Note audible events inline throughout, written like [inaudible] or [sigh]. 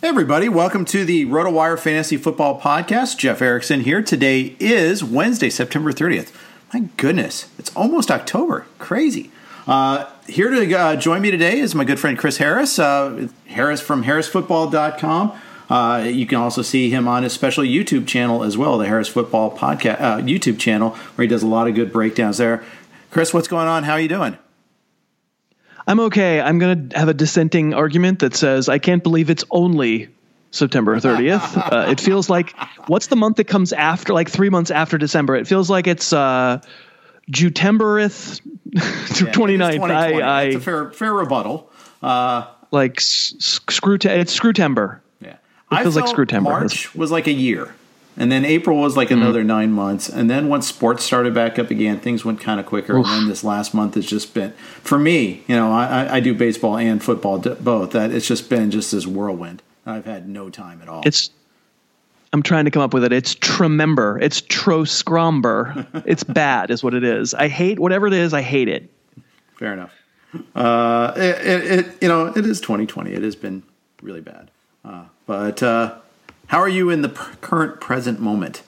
Hey everybody, welcome to the RotoWire Fantasy Football Podcast. Jeff Erickson here. Today is Wednesday, September 30th. My goodness, it's almost October. Crazy. Uh, here to uh, join me today is my good friend Chris Harris, uh, Harris from harrisfootball.com. Uh, you can also see him on his special YouTube channel as well, the Harris Football Podcast uh, YouTube channel, where he does a lot of good breakdowns there. Chris, what's going on? How are you doing? I'm okay. I'm going to have a dissenting argument that says I can't believe it's only September 30th. [laughs] uh, it feels like what's the month that comes after, like three months after December? It feels like it's uh, Jutembereth [laughs] Yeah, 29th. I, I That's a fair, fair rebuttal. Uh, like s- screw. Te- it's Screwtember. yeah. It feels like Screwtember. March was like a year. And then April was like Mm-hmm. another nine months. And then once sports started back up again, things went kind of quicker. And then this last month has just been, for me, you know, I, I- I do baseball and football both. That it's just been just this whirlwind. I've had no time at all. It's. I'm trying to come up with it. It's Tremember. It's Troscromber. [laughs] it's bad, is what it is. I hate whatever it is. I hate it. Fair enough. Uh, it, it, it, you know, it is 2020. It has been really bad. Uh, but uh, how are you in the p- current present moment?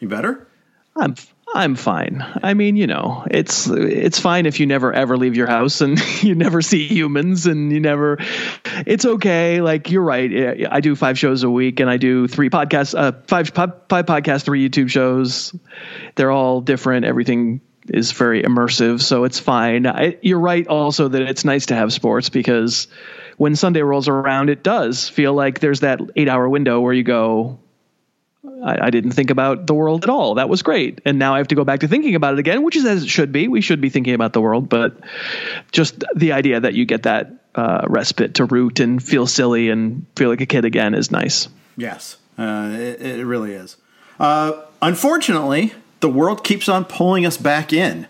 You better? I'm I'm fine. I mean, you know, it's it's fine if you never ever leave your house and [laughs] you never see humans and you never. It's okay. Like you're right. I do five shows a week and I do three podcasts, uh, five five podcasts, three YouTube shows. They're all different. Everything is very immersive, so it's fine. I, you're right. Also, that it's nice to have sports because when Sunday rolls around, it does feel like there's that eight hour window where you go, I, I didn't think about the world at all. That was great. And now I have to go back to thinking about it again, which is as it should be. We should be thinking about the world, but just the idea that you get that uh, respite to root and feel silly and feel like a kid again is nice. Yes, uh, it, it really is. Uh, unfortunately, the world keeps on pulling us back in,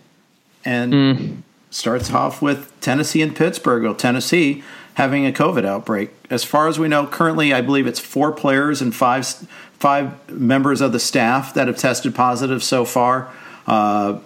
and starts off with Tennessee and Pittsburgh. Well, Tennessee having a COVID outbreak. As far as we know, currently, I believe it's four players and five five members of the staff that have tested positive so far. Uh,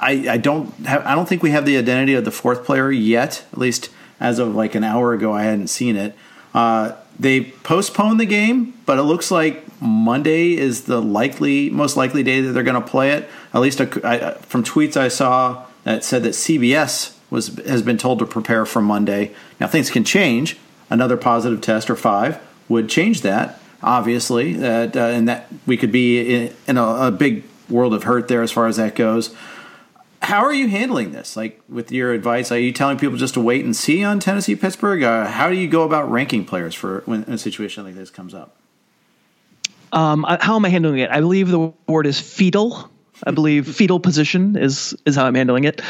I, I don't have, I don't think we have the identity of the fourth player yet. At least as of like an hour ago, I hadn't seen it. Uh, they postponed the game, but it looks like Monday is the likely most likely day that they're going to play it. At least I, I, from tweets I saw that said that CBS was has been told to prepare for Monday. Now things can change. Another positive test or five would change that. Obviously, that uh, and that we could be in, in a, a big world of hurt there as far as that goes. How are you handling this? Like with your advice, are you telling people just to wait and see on Tennessee Pittsburgh? Uh, how do you go about ranking players for when a situation like this comes up? Um, how am I handling it? I believe the word is fetal. I believe fetal position is is how I'm handling it.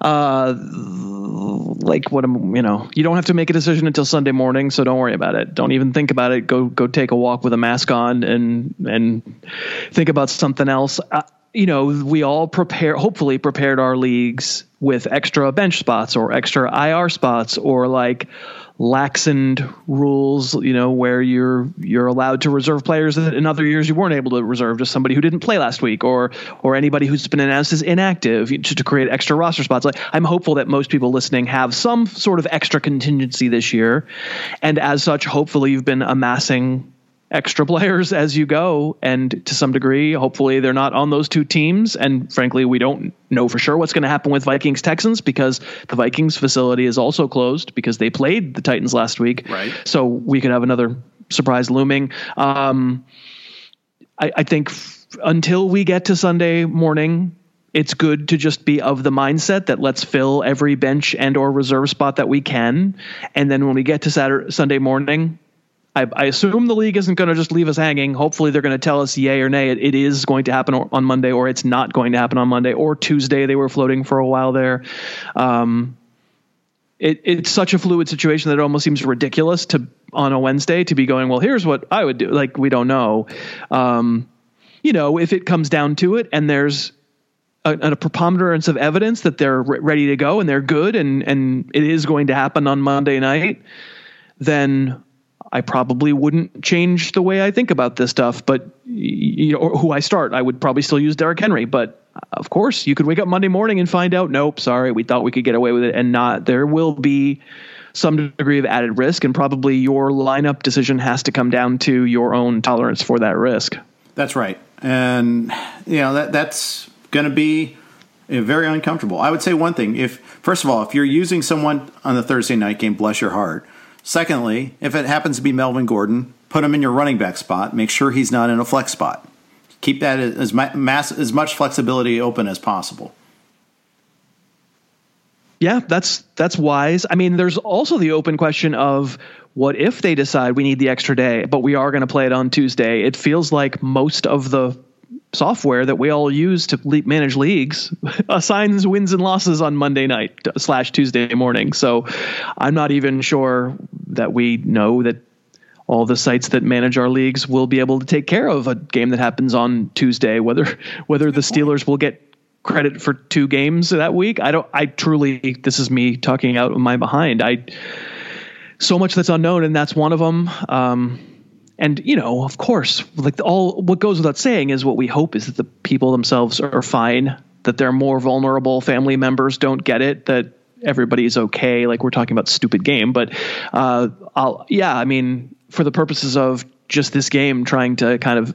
Uh, like what I'm, you know, you don't have to make a decision until Sunday morning, so don't worry about it. Don't even think about it. Go go take a walk with a mask on and and think about something else. Uh, you know, we all prepare, hopefully prepared our leagues with extra bench spots or extra IR spots or like laxened rules, you know, where you're you're allowed to reserve players that in other years you weren't able to reserve, just somebody who didn't play last week, or or anybody who's been announced as inactive to, to create extra roster spots. Like I'm hopeful that most people listening have some sort of extra contingency this year, and as such, hopefully you've been amassing extra players as you go. And to some degree, hopefully they're not on those two teams. And frankly, we don't know for sure what's going to happen with Vikings Texans because the Vikings facility is also closed because they played the Titans last week. Right. So we could have another surprise looming. Um, I, I think f- until we get to Sunday morning, it's good to just be of the mindset that let's fill every bench and or reserve spot that we can and then when we get to Saturday Sunday morning I, I assume the league isn't going to just leave us hanging. Hopefully, they're going to tell us yay or nay. It, it is going to happen on Monday, or it's not going to happen on Monday, or Tuesday. They were floating for a while there. Um, it, it's such a fluid situation that it almost seems ridiculous to on a Wednesday to be going. Well, here's what I would do. Like we don't know. Um, you know, if it comes down to it, and there's a, a, preponderance of evidence that they're re- ready to go and they're good, and and it is going to happen on Monday night, then I probably wouldn't change the way I think about this stuff, but you know, who I start, I would probably still use Derrick Henry. But uh, of course, you could wake up Monday morning and find out, nope, sorry, we thought we could get away with it, and not. There will be some degree of added risk, and probably your lineup decision has to come down to your own tolerance for that risk. That's right, and you know that that's going to be very uncomfortable. I would say one thing: if first of all, if you're using someone on the Thursday night game, bless your heart Secondly, if it happens to be Melvin Gordon, put him in your running back spot. Make sure he's not in a flex spot. Keep that as, mass, as much flexibility open as possible. Yeah, that's that's wise. I mean, there's also the open question of what if they decide we need the extra day, but we are going to play it on Tuesday. It feels like most of the software that we all use to le- manage leagues [laughs] assigns wins and losses on Monday night slash Tuesday morning. So I'm not even sure that we know that all the sites that manage our leagues will be able to take care of a game that happens on Tuesday. Whether [laughs] whether the Steelers will get credit for two games that week, I don't. I truly, this is me talking out of my behind. I so much that's unknown, and that's one of them. Um, and you know, of course, like all what goes without saying is what we hope is that the people themselves are fine, that they're more vulnerable family members don't get it, that everybody's okay. Like we're talking about stupid game, but uh, I'll yeah, I mean, for the purposes of just this game, trying to kind of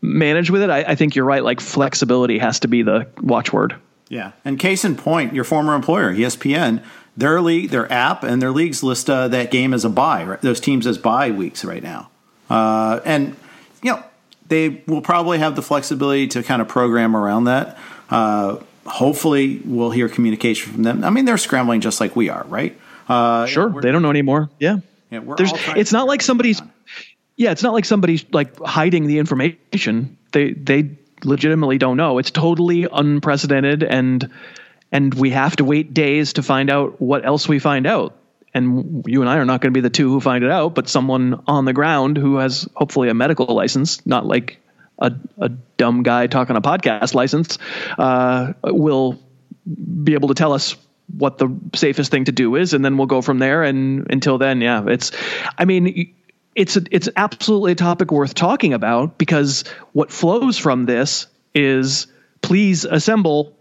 manage with it, I, I think you're right. Like flexibility has to be the watchword. Yeah, and case in point, your former employer, ESPN, their league, their app, and their leagues list uh, that game as a bye. Right? Those teams as bye weeks right now. Uh, and, you know, they will probably have the flexibility to kind of program around that. Uh, hopefully, we'll hear communication from them. I mean, they're scrambling just like we are, right? Uh, sure. They don't know anymore. Yeah. yeah it's not like somebody's, yeah, it's not like somebody's like hiding the information. They, they legitimately don't know. It's totally unprecedented and, and we have to wait days to find out what else we find out and you and I are not going to be the two who find it out, but someone on the ground who has hopefully a medical license, not like a, a dumb guy talking a podcast license, uh, will be able to tell us what the safest thing to do is, and then we'll go from there. And until then, yeah, it's, I mean, it's a, it's absolutely a topic worth talking about because what flows from this is please assemble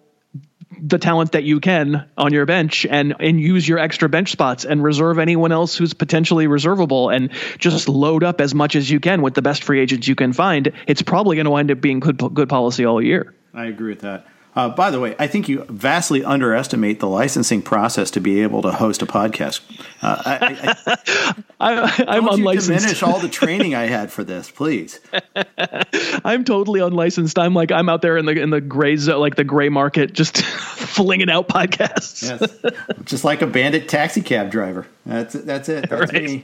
the talent that you can on your bench and and use your extra bench spots and reserve anyone else who's potentially reservable and just load up as much as you can with the best free agents you can find. It's probably going to wind up being good good policy all year. I agree with that. Uh, by the way, I think you vastly underestimate the licensing process to be able to host a podcast. Uh, I, I, [laughs] I'm don't you unlicensed. diminish all the training I had for this, please. [laughs] I'm totally unlicensed. I'm like I'm out there in the in the gray zone, like the gray market, just [laughs] flinging out podcasts. Yes, just like a bandit taxi cab driver. That's it. That's it. That's Right. me.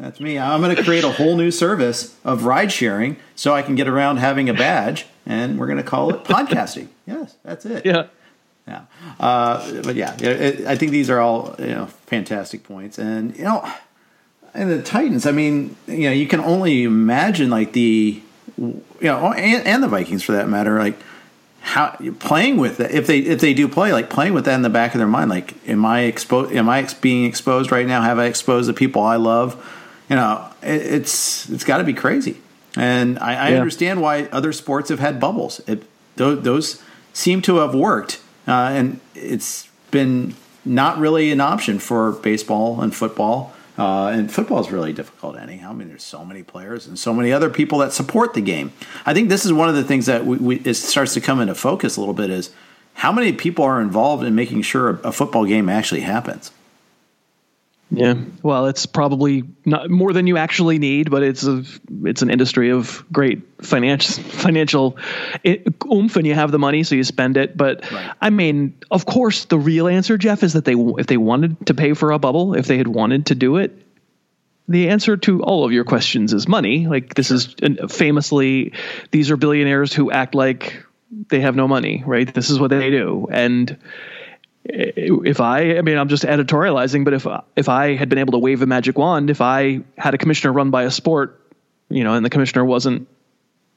That's me. I'm going to create a whole new service of ride sharing so I can get around having a badge, and we're going to call it [laughs] podcasting. Yes, that's it. Yeah. Yeah. Uh, but yeah, it, I think these are all you know fantastic points, and you know, and the Titans. I mean, you know, you can only imagine like the you know, and, and the Vikings for that matter, like how playing with it if they if they do play like playing with that in the back of their mind like am i exposed am i ex- being exposed right now have i exposed the people i love you know it, it's it's got to be crazy and i, I Yeah. understand why other sports have had bubbles it, those, those seem to have worked uh, and it's been not really an option for baseball and football uh, and football is really difficult anyhow. I mean, there's so many players and so many other people that support the game. I think this is one of the things that we, we, it starts to come into focus a little bit is how many people are involved in making sure a, a football game actually happens. Yeah. Well, it's probably not more than you actually need, but it's a it's an industry of great financial financial oomph, and you have the money, so you spend it. But Right. I mean, of course, the real answer, Jeff, is that they if they wanted to pay for a bubble, if they had wanted to do it, the answer to all of your questions is money. Like this is famously, these are billionaires who act like they have no money, right? This is what they do, and if I, I mean, I'm just editorializing, but if if I had been able to wave a magic wand, if I had a commissioner run by a sport, you know, and the commissioner wasn't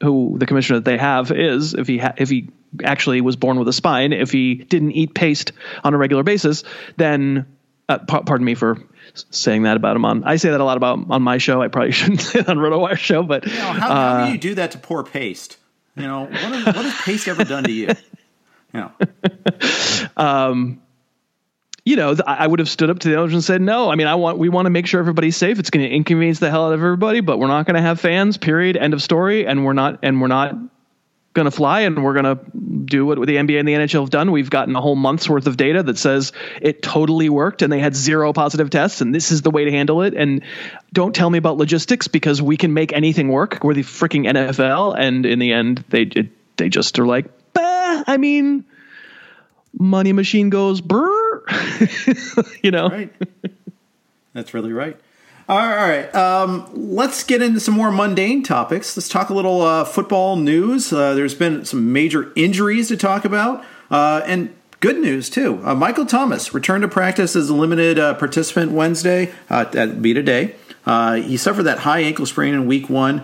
who the commissioner that they have is, if he ha- if he actually was born with a spine, if he didn't eat paste on a regular basis, then uh, pa- pardon me for saying that about him on. I say that a lot about on my show. I probably [laughs] shouldn't say it on RotoWire show, but You know, how, how do you do that to poor paste? You know, what, is, what has paste ever done to you? [laughs] You know, you know, I would have stood up to the owners and said, no, I mean, I want, we want to make sure everybody's safe. It's going to inconvenience the hell out of everybody, but we're not going to have fans, period. End of story. And we're not, and we're not going to fly and we're going to do what the NBA and the NHL have done. We've gotten a whole month's worth of data that says it totally worked and they had zero positive tests and this is the way to handle it. And don't tell me about logistics because we can make anything work. We're the freaking NFL. And in the end, they, it, they just are like, bah, I mean, money machine goes [laughs] you know. right? That's really right. All right, um, let's get into some more mundane topics. Let's talk a little uh, football news. Uh, there's been some major injuries to talk about, uh, and good news too. Uh, Michael Thomas returned to practice as a limited uh, participant Wednesday. Uh, that'd be today. Uh, he suffered that high ankle sprain in week one.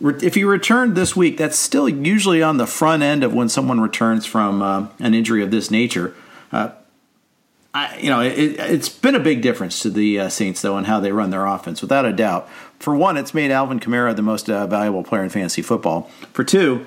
If he returned this week, that's still usually on the front end of when someone returns from an injury of this nature. I, you know, it, it's been a big difference to the uh, Saints, though, in how they run their offense, without a doubt. For one, it's made Alvin Kamara the most uh, valuable player in fantasy football. For two,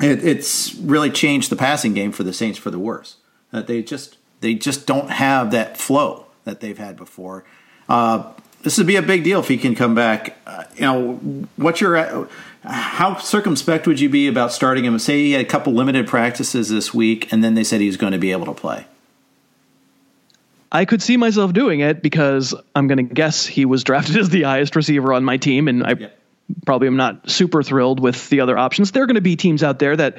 it, it's really changed the passing game for the Saints for the worse. That they just they just don't have that flow that they've had before. Uh, this would be a big deal if he can come back. Uh, you know, what's your uh, how circumspect would you be about starting him? Say he had a couple limited practices this week, and then they said he was going to be able to play. I could see myself doing it because I'm going to guess he was drafted [laughs] as the highest receiver on my team, and I Yep. probably am not super thrilled with the other options. There are going to be teams out there that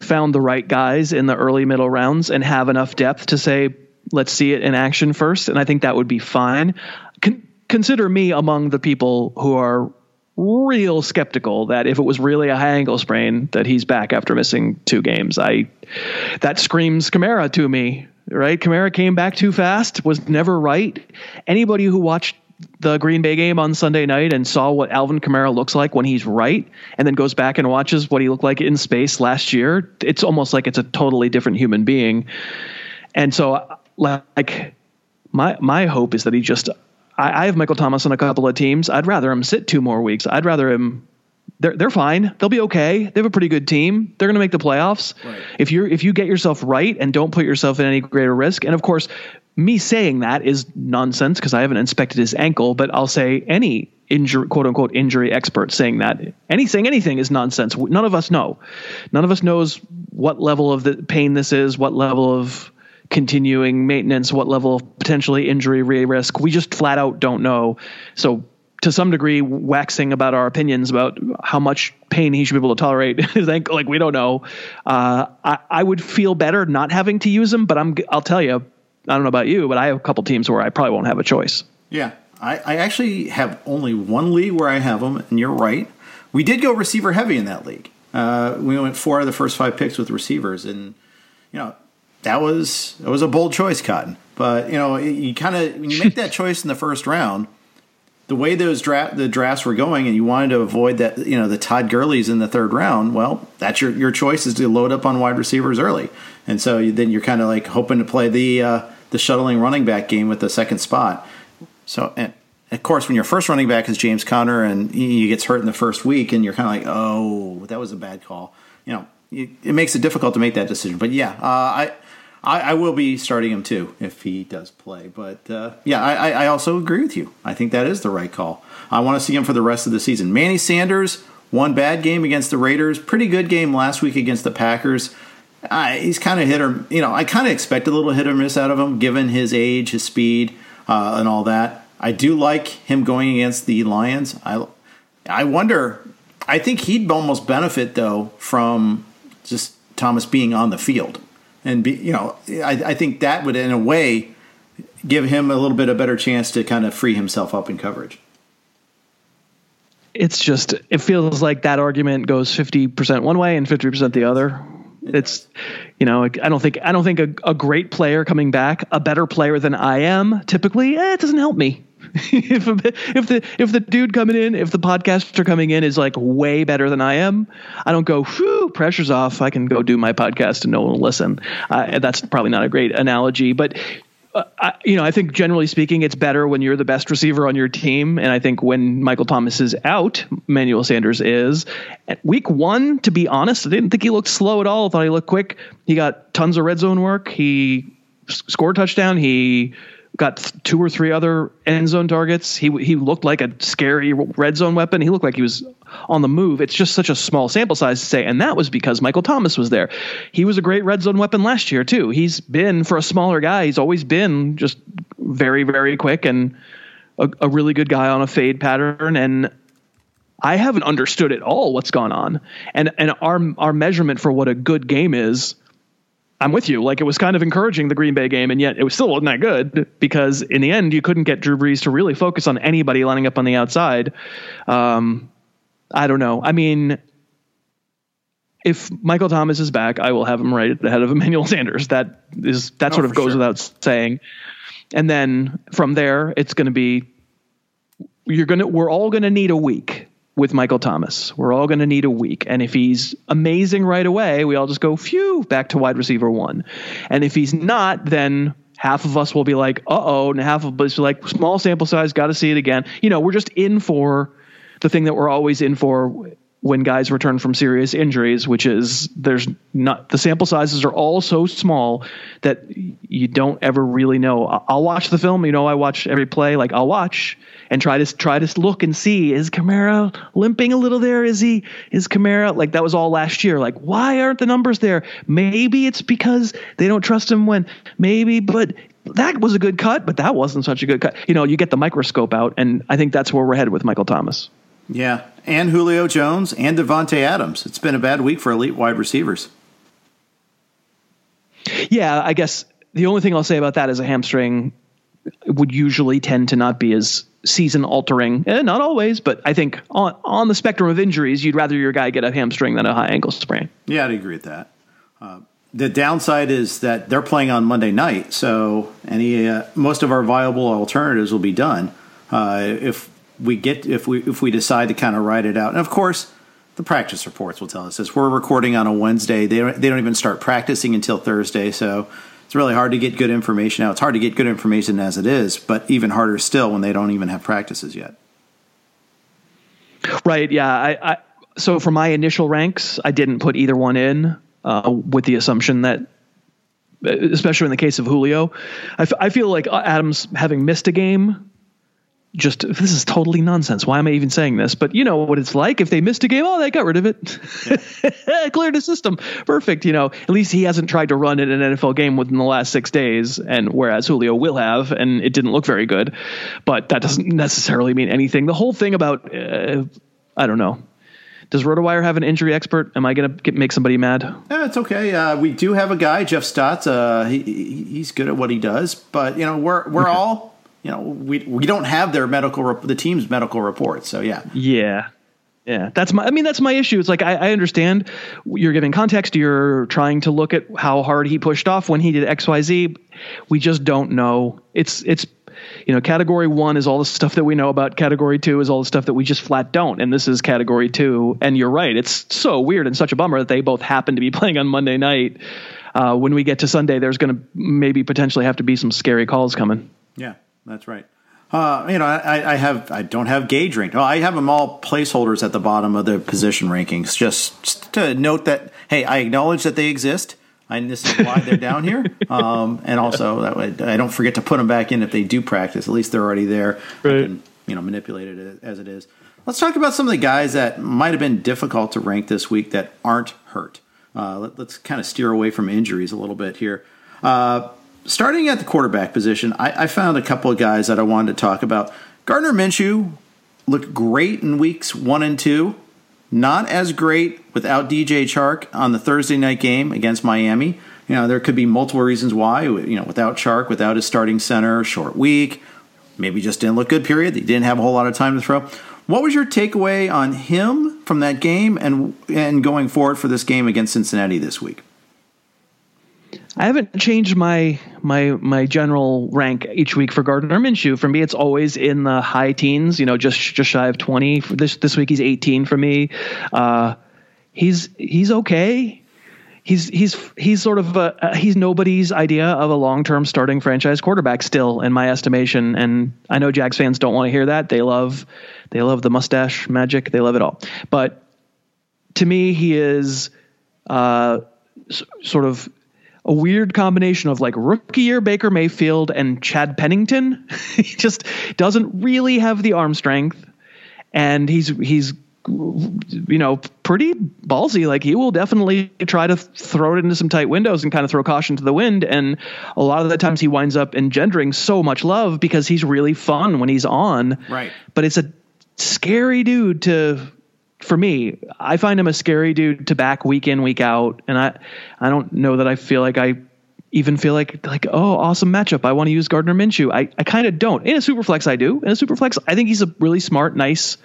found the right guys in the early middle rounds and have enough depth to say, let's see it in action first, and I think that would be fine. Con- consider me among the people who are real skeptical that if it was really a high ankle sprain that he's back after missing two games. I that screams Kamara to me, right? Kamara came back too fast, was never right. Anybody who watched the Green Bay game on Sunday night and saw what Alvin Kamara looks like when he's right and then goes back and watches what he looked like in space last year, it's almost like it's a totally different human being. And so like my my hope is that he just I, I have Michael Thomas on a couple of teams. I'd rather him sit two more weeks. I'd rather him they're they're fine. They'll be okay. They have a pretty good team. They're going to make the playoffs. Right. If you're if you get yourself right and don't put yourself in any greater risk, and of course, me saying that is nonsense because I haven't inspected his ankle. But I'll say any injury, quote unquote, injury expert saying that. Any saying anything is nonsense. None of us know. None of us knows what level of the pain this is, what level of continuing maintenance, what level of potentially injury risk. We just flat out don't know. So to some degree waxing about our opinions about how much pain he should be able to tolerate. [laughs] like, like we don't know. Uh, I, I would feel better not having to use him, but I'm, I'll tell you, I don't know about you, but I have a couple teams where I probably won't have a choice. Yeah. I, I actually have only one league where I have them, and you're right. We did go receiver heavy in that league. Uh, we went four of the first five picks with receivers, and you know that was that was a bold choice, Cotton. But you know you kind of when you make that [laughs] choice in the first round, the way those draft the drafts were going, and you wanted to avoid that, you know, the Todd Gurley's in the third round. Well, that's your your choice is to load up on wide receivers early, and so you, then you're kind of like hoping to play the uh, the shuttling running back game with the second spot. So, and of course, when your first running back is James Conner and he gets hurt in the first week, and you're kind of like, oh, that was a bad call. You know, it makes it difficult to make that decision. But yeah, uh, I I, I, will be starting him too if he does play. But uh, yeah, I, I, also agree with you. I think that is the right call. I want to see him for the rest of the season. Manny Sanders, one bad game against the Raiders, pretty good game last week against the Packers. He's kind of hit or you know I kind of expect a little hit or miss out of him given his age, his speed, uh, and all that. I do like him going against the Lions. I I wonder. I think he'd almost benefit though from just Thomas being on the field and be you know I, I think that would in a way give him a little bit of better chance to kind of free himself up in coverage. It's just it feels like that argument goes 50% one way and 50% the other. It's you know i don't think i don't think a, a great player coming back a better player than i am typically eh, it doesn't help me [laughs] if if the if the dude coming in, if the podcaster coming in is like way better than I am, I don't go, whew, pressure's off. I can go do my podcast and no one will listen. Uh, that's probably not a great analogy, but uh, I, you know, I think generally speaking, it's better when you're the best receiver on your team. And I think when Michael Thomas is out, Manuel Sanders is. At week one, to be honest, I didn't think he looked slow at all. I thought he looked quick. He got tons of red zone work. He scored a touchdown. He got two or three other end zone targets. He he looked like a scary red zone weapon. He looked like he was on the move. It's just such a small sample size to say, and that was because Michael Thomas was there. He was a great red zone weapon last year too. He's been for a smaller guy. He's always been just very very quick and a, a really good guy on a fade pattern and. I haven't understood at all what's gone on, and and our our measurement for what a good game is I'm with you. Like it was kind of encouraging the Green Bay game, and yet it was still wasn't that good because in the end you couldn't get Drew Brees to really focus on anybody lining up on the outside. Um, I don't know. I mean, if Michael Thomas is back, I will have him right ahead of Emmanuel [laughs] Sanders. That is that oh, sort of goes sure. without saying. And then from there, it's going to be you're going to we're all going to need a week with Michael Thomas. We're all going to need a week. And if he's amazing right away, we all just go, phew, back to wide receiver one. And if he's not, then half of us will be like, uh oh. And half of us will like, small sample size, got to see it again. You know, we're just in for the thing that we're always in for when guys return from serious injuries, which is there's not the sample sizes are all so small that you don't ever really know. I'll watch the film, you know, I watch every play, like I'll watch and try to try to look and see is Kamara limping a little there? Is he is Kamara like that was all last year? Like why aren't the numbers there? Maybe it's because they don't trust him when maybe, but that was a good cut, but that wasn't such a good cut. You know, you get the microscope out, and I think that's where we're headed with Michael Thomas. Yeah, and Julio Jones and Davante Adams. It's been a bad week for elite wide receivers. Yeah, I guess the only thing I'll say about that is a hamstring would usually tend to not be as season altering. Eh, not always, but I think on on the spectrum of injuries, you'd rather your guy get a hamstring than a high ankle sprain. Yeah, I'd agree with that. Uh, the downside is that they're playing on Monday night, so any uh, most of our viable alternatives will be done. Uh, if we get if we if we decide to kind of ride it out. And of course, the practice reports will tell us this. We're recording on a Wednesday. They don't, they don't even start practicing until Thursday, so it's really hard to get good information out. It's hard to get good information as it is, but even harder still when they don't even have practices yet. Right. Yeah. I, I so for my initial ranks, I didn't put either one in uh, with the assumption that especially in the case of Julio. I, f- I feel like Adams having missed a game just this is totally nonsense. Why am I even saying this? But you know what it's like if they missed a game. Oh, they got rid of it, yeah. [laughs] cleared the system, perfect. You know, at least he hasn't tried to run in an NFL game within the last six days, and whereas Julio will have, and it didn't look very good. But that doesn't necessarily mean anything. The whole thing about uh, I don't know. Does RotoWire have an injury expert? Am I going to make somebody mad? Yeah, it's okay. Uh, we do have a guy, Jeff Stotts. Uh, he, he's good at what he does, but you know we're we're okay. all you know, we we don't have their medical the team's medical reports. So yeah, yeah, yeah. That's my. I mean, that's my issue. It's like I, I understand you're giving context. You're trying to look at how hard he pushed off when he did X Y Z. We just don't know. It's it's you know, category one is all the stuff that we know about. Category two is all the stuff that we just flat don't. And this is category two. And you're right. It's so weird and such a bummer that they both happen to be [laughs] playing on Monday night. Uh, when we get to Sunday, there's going to maybe potentially have to be some scary calls coming. Yeah. That's right. Uh, you know, I, I, have I don't have gauge ranked. Oh, I have them all placeholders at the bottom of the position rankings, just, just to note that hey, I acknowledge that they exist. And this is why they're down here. [laughs] Um, and also that way I don't forget to put them back in if they do practice. At least they're already there. Right. I can you know manipulate it as it is. Let's talk about some of the guys that might have been difficult to rank this week that aren't hurt. Uh, let, us kind of steer away from injuries a little bit here. Uh, starting at the quarterback position, I, I, found a couple of guys that I wanted to talk about. Gardner Minshew looked great in weeks one and two. Not as great without DJ Chark on the Thursday night game against Miami. You know, there could be multiple reasons why. You know, without Chark, without his starting center, short week, maybe just didn't look good. Period. He didn't have a whole lot of time to throw. What was your takeaway on him from that game and and going forward for this game against Cincinnati this week? I haven't changed my my my general rank each week for Gardner Minshew. For me, it's always in the high teens. You know, just just shy of twenty. For this this week, he's eighteen for me. Uh, he's he's okay. He's he's he's sort of a, he's nobody's idea of a long term starting franchise quarterback still in my estimation. And I know Jags fans don't want to hear that. They love they love the mustache magic. They love it all. But to me, he is uh, sort of a weird combination of like rookie year Baker Mayfield and Chad Pennington. [laughs] he just doesn't really have the arm strength, and he's he's you know pretty ballsy. Like he will definitely try to throw it into some tight windows and kind of throw caution to the wind. And a lot of the times he winds up engendering so much love because he's really fun when he's on. Right. But it's a scary dude to for me, I find him a scary dude to back week in, week out. And I, I don't know that I feel like I even feel like like oh awesome matchup. I want to use Gardner Minshew. I, I kind of don't. In a super flex I do. In a super flex I think he's a really smart nice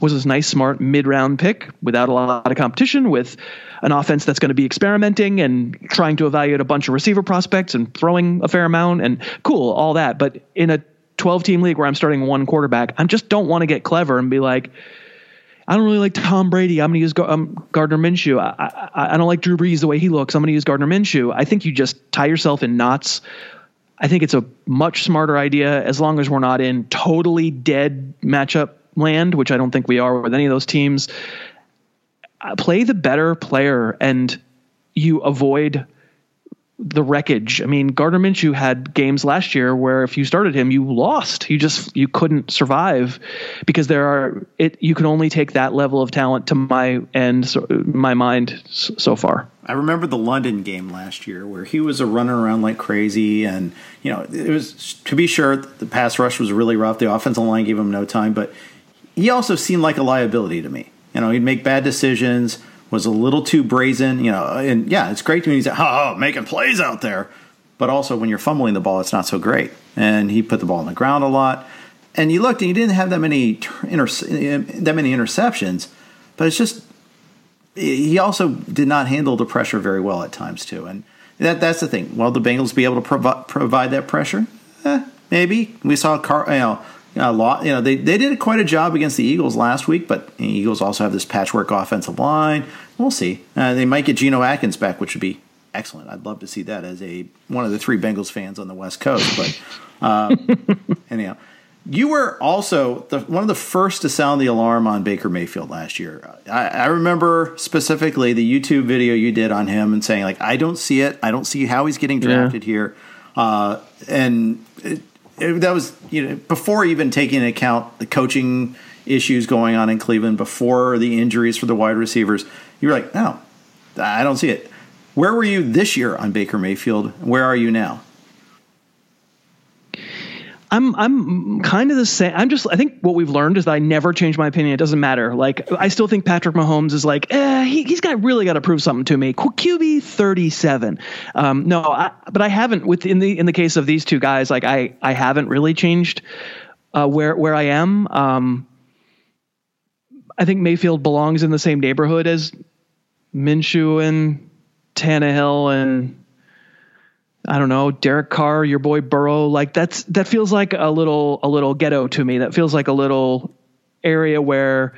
was this nice smart mid round pick without a lot of competition with an offense that's going to be experimenting and trying to evaluate a bunch of receiver prospects and throwing a fair amount and cool all that. But in a 12 team league where I'm starting one quarterback I just don't want to get clever and be like I don't really like Tom Brady. I'm going to use um, Gardner Minshew. I, I, I, don't like Drew Brees the way he looks. I'm going to use Gardner Minshew. I think you just tie yourself in knots. I think it's a much smarter idea as long as we're not in totally dead matchup land, which I don't think we are with any of those teams. Uh, play the better player and you avoid the wreckage. I mean, Gardner Minshew had games last year where if you started him, you lost. You just you couldn't survive because there are it. You can only take that level of talent to my end, so, my mind so far. I remember the London game last year where he was a running around like crazy, and you know it was to be sure the pass rush was really rough. The offensive line gave him no time, but he also seemed like a liability to me. You know, he'd make bad decisions was a little too brazen, you know. And yeah, it's great when he's oh, oh, making plays out there, but also when you're fumbling the ball, it's not so great. And he put the ball on the ground a lot. And you looked, and he didn't have that many inter- that many interceptions, but it's just he also did not handle the pressure very well at times too. And that that's the thing. Will the Bengals be able to provi- provide that pressure? Eh, maybe we saw Car- you know a lot. You know, they, they did quite a job against the Eagles last week, but the Eagles also have this patchwork offensive line. We'll see. Uh, they might get Geno Atkins back, which would be excellent. I'd love to see that as a one of the three Bengals fans on the West Coast. But uh, [laughs] anyhow, you were also the, one of the first to sound the alarm on Baker Mayfield last year. I, I, remember specifically the YouTube video you did on him and saying like, I don't see it. I don't see how he's getting drafted yeah. here. Uh, and it, that was you know before even taking into account the coaching issues going on in Cleveland, before the injuries for the wide receivers. You were like, no, I don't see it. Where were you this year on Baker Mayfield? Where are you now? I'm I'm kind of the same. I'm just I think what we've learned is that I never change my opinion. It doesn't matter. Like I still think Patrick Mahomes is like eh, he has got really got to prove something to me. QB 37. Um, no, I, but I haven't with in the in the case of these two guys. Like I I haven't really changed uh, where where I am. Um, I think Mayfield belongs in the same neighborhood as Minshew and Tannehill and I don't know, Derek Carr, your boy Burrow, like that's that feels like a little a little ghetto to me. That feels like a little area where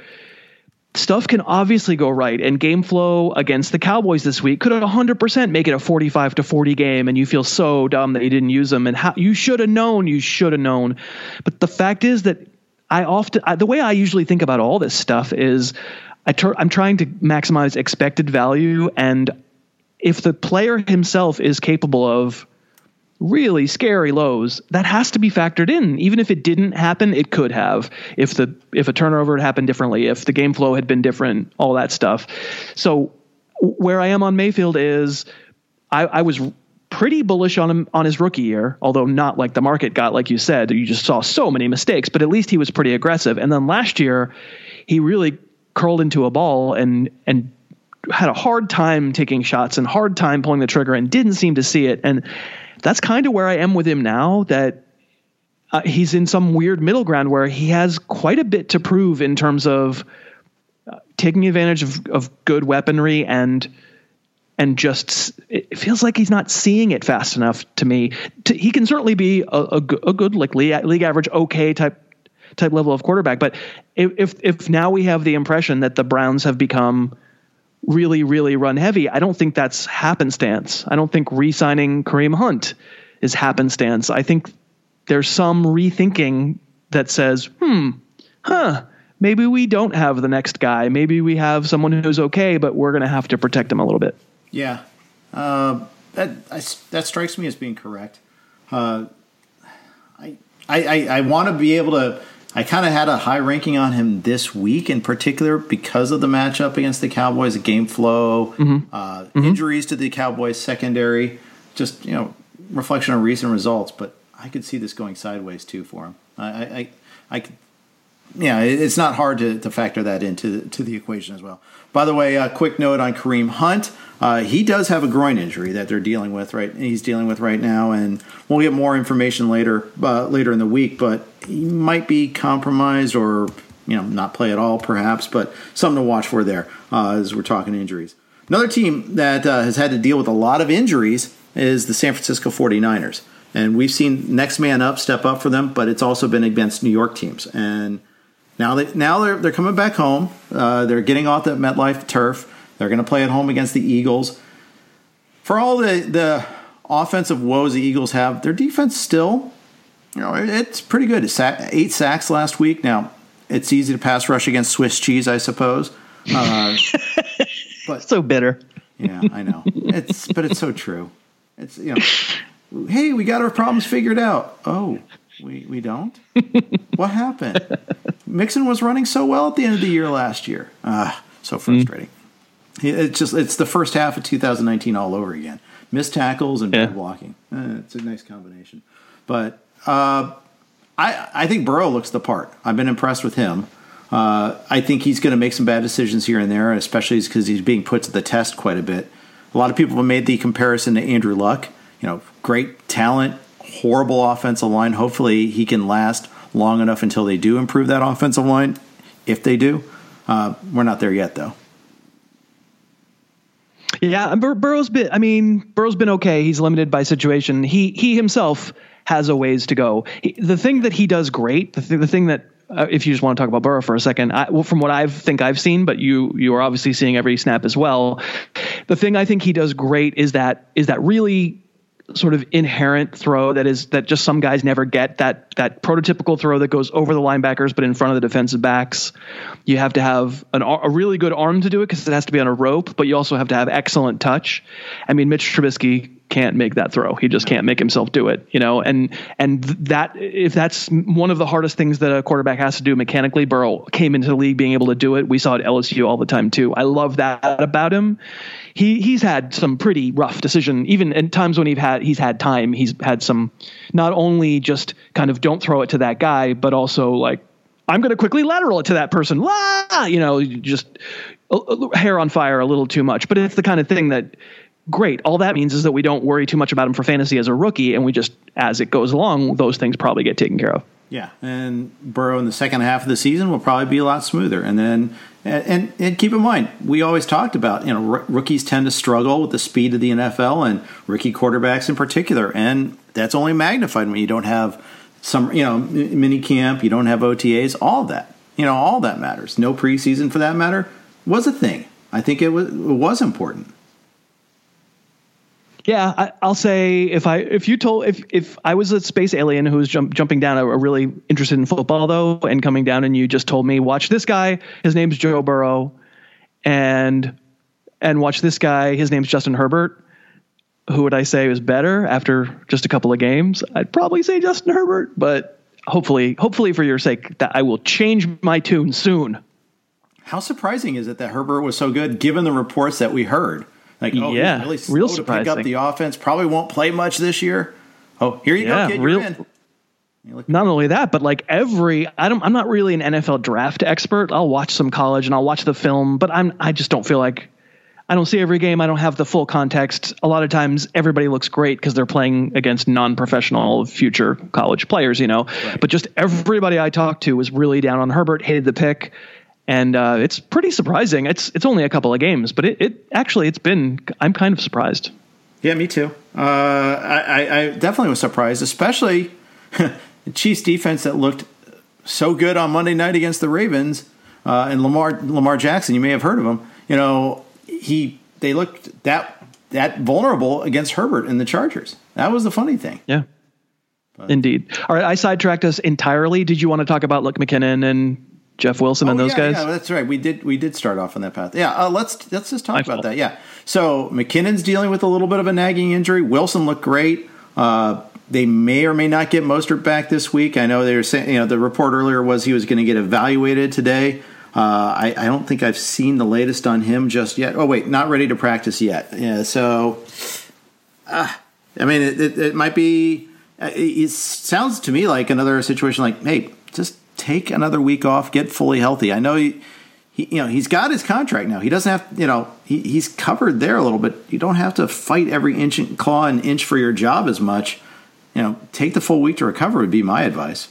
stuff can obviously go right and game flow against the Cowboys this week could 100% make it a 45 to 40 game and you feel so dumb that you didn't use them and how you should have known you should have known but the fact is that I often I, the way I usually think about all this stuff is I I'm trying to maximize expected value and if the player himself is capable of really scary lows, that has to be factored in. Even if it didn't happen, it could have. If the if a turnover had happened differently, if the game flow had been different, all that stuff. So where I am on Mayfield is I, I was pretty bullish on him on his rookie year, although not like the market got, like you said, you just saw so many mistakes, but at least he was pretty aggressive. And then last year, he really curled into a ball and and had a hard time taking shots and hard time pulling the trigger and didn't seem to see it. And that's kind of where I am with him now that uh, he's in some weird middle ground where he has quite a bit to prove in terms of uh, taking advantage of, of good weaponry and and just it feels like he's not seeing it fast enough to me. To, he can certainly be a, a, a good like league, league average okay type type level of quarterback, but if if now we have the impression that the Browns have become really, really run heavy. I don't think that's happenstance. I don't think re signing Kareem Hunt is happenstance. I think there's some rethinking that says, hmm, huh, maybe we don't have the next guy. Maybe we have someone who's okay, but we're going to have to protect him a little bit. Yeah. Uh, that, I, that strikes me as being correct. Uh, I, I, I want to be able to I kind of had a high ranking on him this week in particular because of the matchup against the Cowboys, the game flow, mm-hmm. Uh, mm-hmm. injuries to the Cowboys secondary, just you know reflection on recent results. But I could see this going sideways too for him. I, I, I, could yeah, it's not hard to, to factor that into to the equation as well. By the way, a quick note on Kareem Hunt. Uh, he does have a groin injury that they're dealing with right. He's dealing with right now, and we'll get more information later uh, later in the week. But he might be compromised, or you know, not play at all, perhaps. But something to watch for there uh, as we're talking injuries. Another team that uh, has had to deal with a lot of injuries is the San Francisco 49ers. And we've seen next man up step up for them, but it's also been against New York teams. And now they now they're they're coming back home. Uh, they're getting off the MetLife turf. They're going to play at home against the Eagles. For all the the offensive woes the Eagles have, their defense still, you know, it's pretty good. It's eight sacks last week. Now it's easy to pass rush against Swiss cheese, I suppose. Uh, [laughs] but so bitter. yeah, I know. It's but it's so true. It's you know, hey, we got our problems figured out. Oh, we we don't. what happened? [laughs] Mixon was running so well at the end of the year last year. Ah, so frustrating. Mm. It's just it's the first half of 2019 all over again. Missed tackles and yeah. bad blocking. Eh, it's a nice combination. But uh, I I think Burrow looks the part. I've been impressed with him. Uh, I think he's going to make some bad decisions here and there, especially because he's being put to the test quite a bit. A lot of people have made the comparison to Andrew Luck. You know, great talent, horrible offensive line. Hopefully, he can last long enough until they do improve that offensive line. If they do, uh, we're not there yet, though. Yeah, Bur- Burrow's been. I mean, Burrow's been okay. He's limited by situation. He he himself has a ways to go. He, the thing that he does great, the, th- the thing that uh, if you just want to talk about Burrow for a second, I, well, from what I think I've seen, but you you are obviously seeing every snap as well. The thing I think he does great is that is that really sort of inherent throw that is that just some guys never get that that prototypical throw that goes over the linebackers but in front of the defensive backs you have to have an, a really good arm to do it because it has to be on a rope but you also have to have excellent touch i mean mitch trubisky can't make that throw. He just can't make himself do it, you know. And and that if that's one of the hardest things that a quarterback has to do mechanically, Burrow came into the league being able to do it. We saw it at LSU all the time too. I love that about him. He he's had some pretty rough decision even in times when he's had he's had time. He's had some not only just kind of don't throw it to that guy, but also like I'm going to quickly lateral it to that person. La, you know, just hair on fire a little too much. But it's the kind of thing that great. All that means is that we don't worry too much about him for fantasy as a rookie, and we just, as it goes along, those things probably get taken care of. Yeah, and Burrow in the second half of the season will probably be a lot smoother. And then, and, and, and keep in mind, we always talked about you know r- rookies tend to struggle with the speed of the NFL and rookie quarterbacks in particular, and that's only magnified when you don't have some you know mini camp, you don't have OTAs, all that. You know, all that matters. No preseason for that matter was a thing. I think it was it was important. Yeah, I, will say if I if you told if if I was a space alien who was jump, jumping down, a, really interested in football though, and coming down, and you just told me watch this guy, his name's Joe Burrow, and and watch this guy, his name's Justin Herbert. Who would I say is better after just a couple of games? I'd probably say Justin Herbert, but hopefully, hopefully for your sake, that I will change my tune soon. How surprising is it that Herbert was so good, given the reports that we heard? Like, oh, yeah, really slow real to pick up the offense. Probably won't play much this year. Oh, here you yeah, go, kid. Real, You're in. Not only that, but like every I don't I'm not really an NFL draft expert. I'll watch some college and I'll watch the film, but I'm I just don't feel like I don't see every game. I don't have the full context. A lot of times everybody looks great because they're playing against non-professional future college players, you know. Right. But just everybody I talked to was really down on Herbert, hated the pick and uh, it's pretty surprising. It's it's only a couple of games, but it, it actually it's been. I'm kind of surprised. Yeah, me too. Uh, I, I definitely was surprised, especially [laughs] the Chiefs defense that looked so good on Monday night against the Ravens uh, and Lamar Lamar Jackson. You may have heard of him. You know, he they looked that that vulnerable against Herbert and the Chargers. That was the funny thing. Yeah. But. Indeed. All right, I sidetracked us entirely. Did you want to talk about Luke McKinnon and Jeff Wilson oh, and those yeah, guys. Yeah, that's right. We did we did start off on that path. Yeah, uh, let's let's just talk My about fault. that. Yeah. So McKinnon's dealing with a little bit of a nagging injury. Wilson looked great. Uh, they may or may not get Mostert back this week. I know they were saying you know the report earlier was he was going to get evaluated today. Uh, I, I, don't think I've seen the latest on him just yet. Oh wait, not ready to practice yet. Yeah. So, uh, I mean, it, it, it might be. Uh, it sounds to me like another situation like, hey, just take another week off, get fully healthy. I know he, he, you know, he's got his contract now. He doesn't have, you know, he, he's covered there a little bit. You don't have to fight every inch, claw and inch for your job as much. You know, take the full week to recover would be my advice.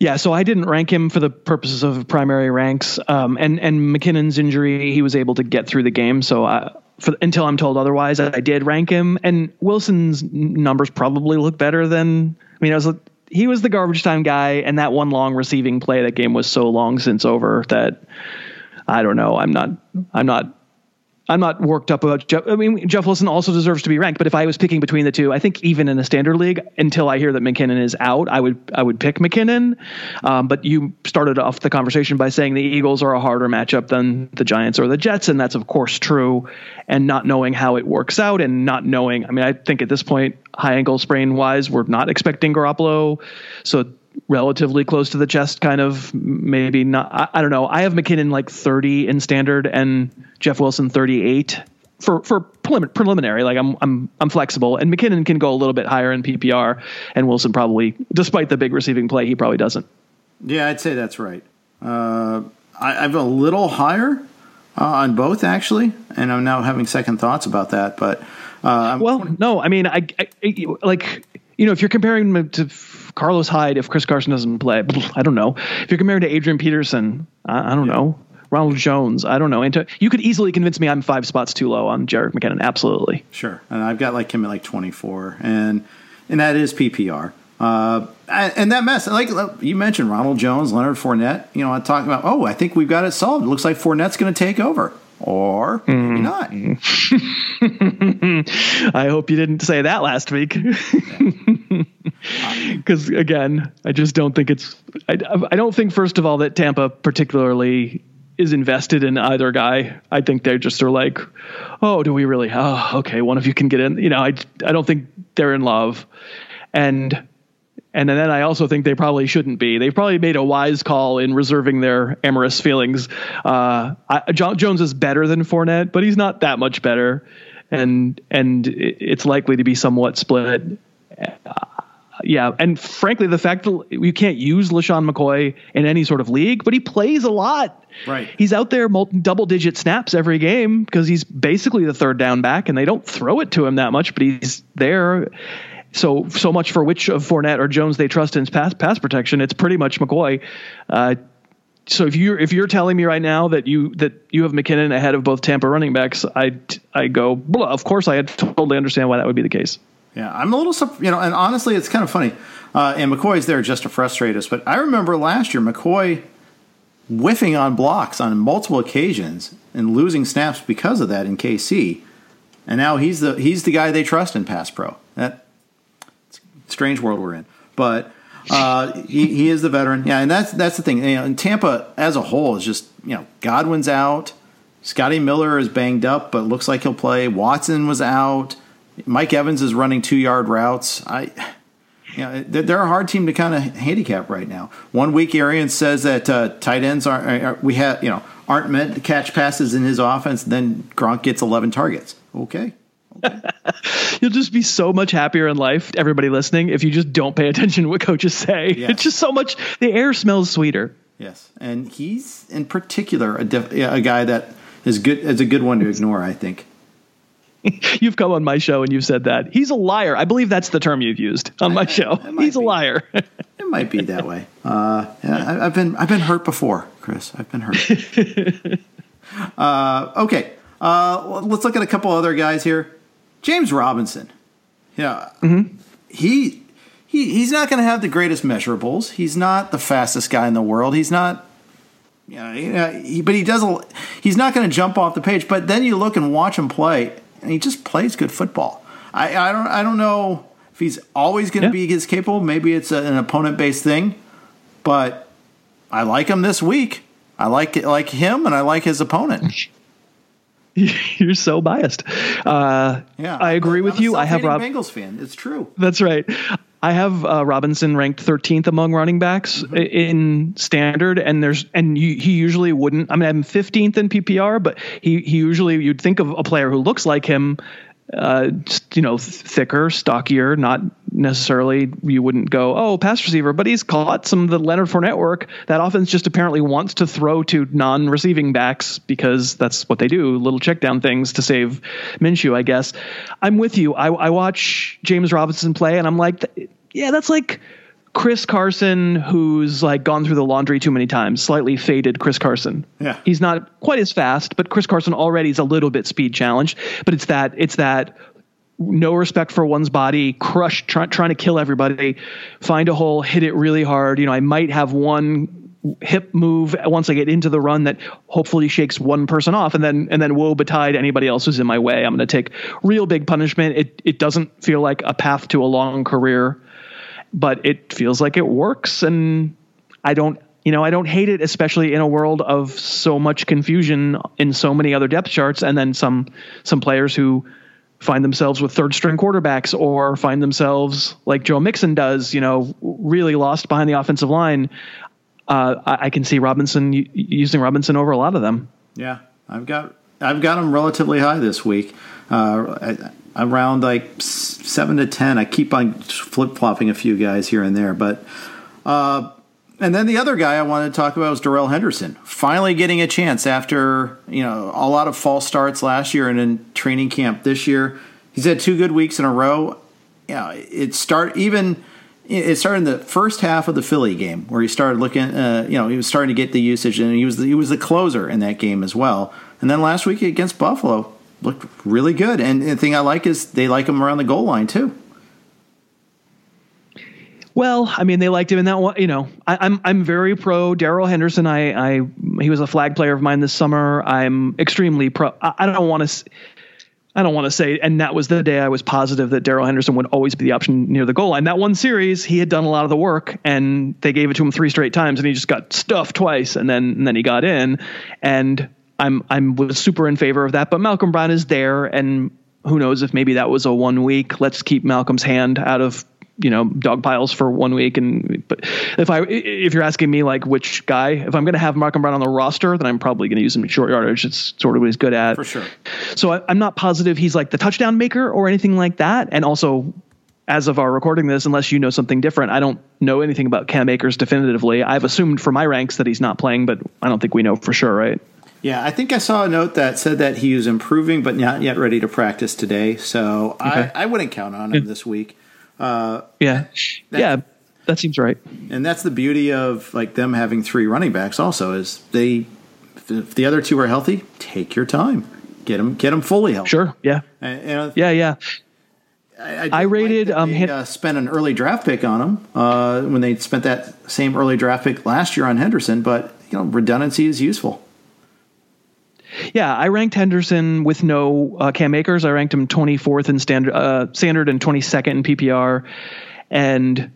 Yeah, so I didn't rank him for the purposes of primary ranks. Um, and and McKinnon's injury, he was able to get through the game. So I, for, until I'm told otherwise, I did rank him. And Wilson's numbers probably look better than. I mean, I was he was the garbage time guy, and that one long receiving play that game was so long since over that I don't know. I'm not. I'm not I'm not worked up about Jeff. I mean, Jeff Wilson also deserves to be ranked, but if I was picking between the two, I think even in a standard league, until I hear that McKinnon is out, I would I would pick McKinnon. Um, but you started off the conversation by saying the Eagles are a harder matchup than the Giants or the Jets, and that's of course true. And not knowing how it works out, and not knowing, I mean, I think at this point, high ankle sprain wise, we're not expecting Garoppolo, so relatively close to the chest, kind of maybe not. I, I, don't know. I have McKinnon like 30 in standard and Jeff Wilson 38 for for prelim- preliminary. Like I'm I'm I'm flexible, and McKinnon can go a little bit higher in PPR, and Wilson probably, despite the big receiving play, he probably doesn't. Yeah, I'd say that's right. Uh, I, I have a little higher uh, on both actually, and I'm now having second thoughts about that. But uh, well, 20- no, I mean, I, I, like you know, if you're comparing him Carlos Hyde, if Chris Carson doesn't play, [laughs] I don't know. If you're comparing to Adrian Peterson, I, I don't know. Ronald Jones, I don't know. You could easily convince me I'm five spots too low on Jerick McKinnon. Absolutely. Sure, and I've got like him at like 24, and and that is PPR. Uh, and that mess, like you mentioned, Ronald Jones, Leonard Fournette. You know, I'm talking about. Oh, I think we've got it solved. It looks like Fournette's going to take over or maybe mm. not. [laughs] I hope you didn't say that last week. [laughs] Because again, I just don't think it's. I, I don't think first of all that Tampa particularly is invested in either guy. I think they just are like, oh, do we really? Oh, okay, one of you can get in. You know, I I don't think they're in love, and and then I also think they probably shouldn't be. They've probably made a wise call in reserving their amorous feelings. Uh, I, John, Jones is better than Fournette, but he's not that much better, and and it's likely to be somewhat split. Yeah, and frankly, the fact that you can't use LeSean McCoy in any sort of league, but he plays a lot. Right. He's out there multi, double digit snaps every game because he's basically the third down back, and they don't throw it to him that much, but he's there so so much for which of Fournette or Jones they trust in pass pass protection. It's pretty much McCoy. Uh, so if you're if you're telling me right now that you that you have McKinnon ahead of both Tampa running backs, I I go. Of course, I totally understand why that would be the case. Yeah, I'm a little you know, and honestly, it's kind of funny. Uh, and McCoy's there just to frustrate us. But I remember last year McCoy whiffing on blocks on multiple occasions and losing snaps because of that in KC. And now he's the he's the guy they trust in pass pro. That strange world we're in. But uh, he, he is the veteran. Yeah, and that's that's the thing. You know, and Tampa as a whole is just you know Godwin's out, Scotty Miller is banged up, but looks like he'll play. Watson was out. Mike Evans is running two yard routes. I. You know, they're a hard team to kind of handicap right now. One week, Arians says that uh, tight ends aren't are, we have you know aren't meant to catch passes in his offense. Then Gronk gets 11 targets. Okay, [laughs] You'll just be so much happier in life, everybody listening, if you just don't pay attention to what coaches say. Yes. It's just so much, the air smells sweeter. Yes. And he's in particular a, def, a guy that is good, is a good one to ignore, I think. [laughs] you've come on my show and you've said that. He's a liar. I believe that's the term you've used on my show. He's a liar. it might be that way. Uh, I, have been, I've been hurt before, Chris. I've been hurt. [laughs] uh, okay. Uh, let's look at a couple other guys here. James Robinson. Yeah. Mm-hmm. He he he's not going to have the greatest measurables. He's not the fastest guy in the world. He's not you know, he, but he does a, he's not going to jump off the page, but then you look and watch him play and he just plays good football. I, I don't I don't know if he's always going to yeah. be as capable. Maybe it's a, an opponent based thing, but I like him this week. I like like him and I like his opponent. [laughs] You're so biased. Uh, yeah, I agree with I'm you. I have Rob Bengals fan. It's true. That's right. I have uh, Robinson ranked 13th among running backs mm-hmm. in standard, and there's and you, he usually wouldn't. I mean, I'm 15th in PPR, but he he usually you'd think of a player who looks like him uh, you know, thicker, stockier, not necessarily you wouldn't go, oh, pass receiver, but he's caught some of the Leonard Fournette work. That offense just apparently wants to throw to non-receiving backs because that's what they do, little check down things to save Minshew, I guess. I'm with you. I, I watch James Robinson play and I'm like, yeah, that's like – Chris Carson, who's like gone through the laundry too many times, slightly faded Chris Carson. Yeah. He's not quite as fast, but Chris Carson already is a little bit speed challenged. But it's that it's that no respect for one's body, crush, try, trying to kill everybody, find a hole, hit it really hard. You know, I might have one hip move once I get into the run that hopefully shakes one person off, and then and then woe betide anybody else who's in my way. I'm going to take real big punishment. It it doesn't feel like a path to a long career but it feels like it works and I don't you know, I don't hate it, especially in a world of so much confusion in so many other depth charts, and then some some players who find themselves with third string quarterbacks or find themselves like Joe Mixon does, you know, really lost behind the offensive line. Uh, I, I, can see Robinson using Robinson over a lot of them. Yeah, I've got I've got him relatively high this week. Uh, around like seven to ten. I keep on flip flopping a few guys here and there, but uh, and then the other guy I wanted to talk about was Darrell Henderson, finally getting a chance after you know a lot of false starts last year and in training camp this year. He's had two good weeks in a row. You know, it start even it started in the first half of the Philly game where he started looking. Uh, you know, he was starting to get the usage, and he was the, he was the closer in that game as well. And then last week against Buffalo, looked really good. And the thing I like is they like him around the goal line too. Well, I mean, they liked him in that one. You know, I, am I'm, I'm very pro Darrell Henderson. I I he was a flag player of mine this summer. I'm extremely pro. I, I don't want to. I don't want to say, and that was the day I was positive that Darrell Henderson would always be the option near the goal line. That one series, he had done a lot of the work, and they gave it to him three straight times, and he just got stuffed twice, and then and then he got in. And I'm I'm was super in favor of that. But Malcolm Brown is there, and who knows if maybe that was a one week. Let's keep Malcolm's hand out of you know dog piles for one week and but if i if you're asking me like which guy if i'm going to have malcolm brown on the roster then i'm probably going to use him in short yardage it's sort of what he's good at for sure so I, i'm not positive he's like the touchdown maker or anything like that and also as of our recording this, unless you know something different, I don't know anything about Cam Akers definitively. I've assumed for my ranks that he's not playing, but I don't think we know for sure, right? Yeah, I think I saw a note that said that he was improving, but not yet ready to practice today. So okay. I, I wouldn't count on him this week. Uh, yeah, that, yeah, that seems right. And that's the beauty of like them having three running backs. Also, is they if the other two are healthy, take your time, get them get them fully healthy. Sure. Yeah. And, yeah. Yeah. I, I, I rated like um, they, uh, spent an early draft pick on him uh, when they spent that same early draft pick last year on Henderson, but you know redundancy is useful. Yeah, I ranked Henderson with no uh, Cam Akers. I ranked him 24th in standard, uh, standard and 22nd in PPR. And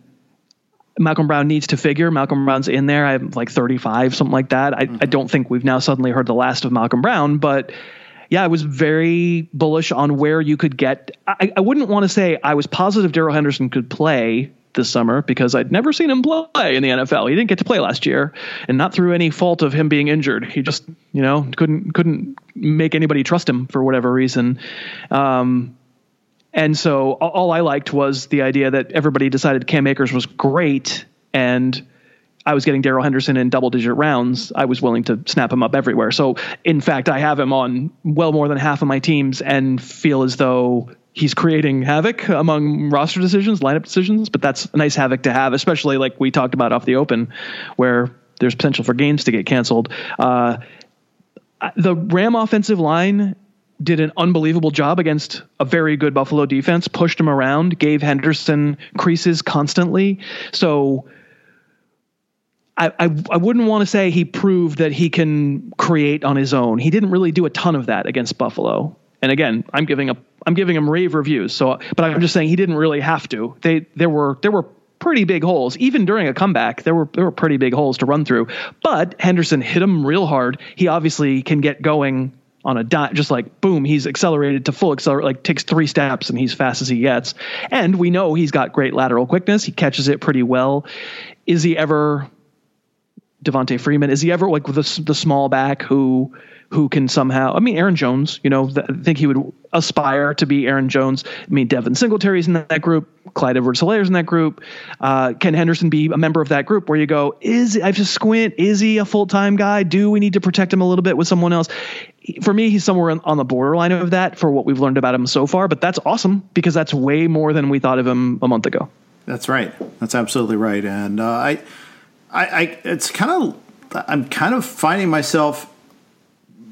Malcolm Brown needs to figure. Malcolm Brown's in there. I'm like 35, something like that. I, mm-hmm. I don't think we've now suddenly heard the last of Malcolm Brown, but yeah, I was very bullish on where you could get. I, I wouldn't want to say I was positive Darrell Henderson could play this summer because I'd never seen him play in the NFL. He didn't get to play last year, and not through any fault of him being injured. He just, you know, couldn't couldn't make anybody trust him for whatever reason. Um, and so all I liked was the idea that everybody decided Cam Akers was great, and I was getting Darrell Henderson in double digit rounds. I was willing to snap him up everywhere. So in fact, I have him on well more than half of my teams, and feel as though he's creating havoc among roster decisions, lineup decisions, but that's a nice havoc to have, especially like we talked about off the open, where there's potential for games to get canceled. Uh, the Ram offensive line did an unbelievable job against a very good Buffalo defense, pushed him around, gave Henderson creases constantly. So I, I, I wouldn't want to say he proved that he can create on his own. He didn't really do a ton of that against Buffalo. And again, I'm giving a I'm giving him rave reviews. So, but I'm just saying he didn't really have to. They there were there were pretty big holes even during a comeback. There were there were pretty big holes to run through. But Henderson hit him real hard. He obviously can get going on a dot, just like boom, he's accelerated to full accelerate, like takes three steps and he's fast as he gets. And we know he's got great lateral quickness. He catches it pretty well. Is he ever Devonta Freeman? Is he ever like the the small back who who can somehow, I mean, Aaron Jones, you know, I think he would aspire to be Aaron Jones. I mean, Devin Singletary's in that group, Clyde Edwards Helaire's in that group. Uh, can Henderson be a member of that group where you go, is, I just squint, is he a full time guy? Do we need to protect him a little bit with someone else? For me, he's somewhere on the borderline of that for what we've learned about him so far, but that's awesome because that's way more than we thought of him a month ago. That's right. That's absolutely right. And uh, I, I, I, it's kind of, I'm kind of finding myself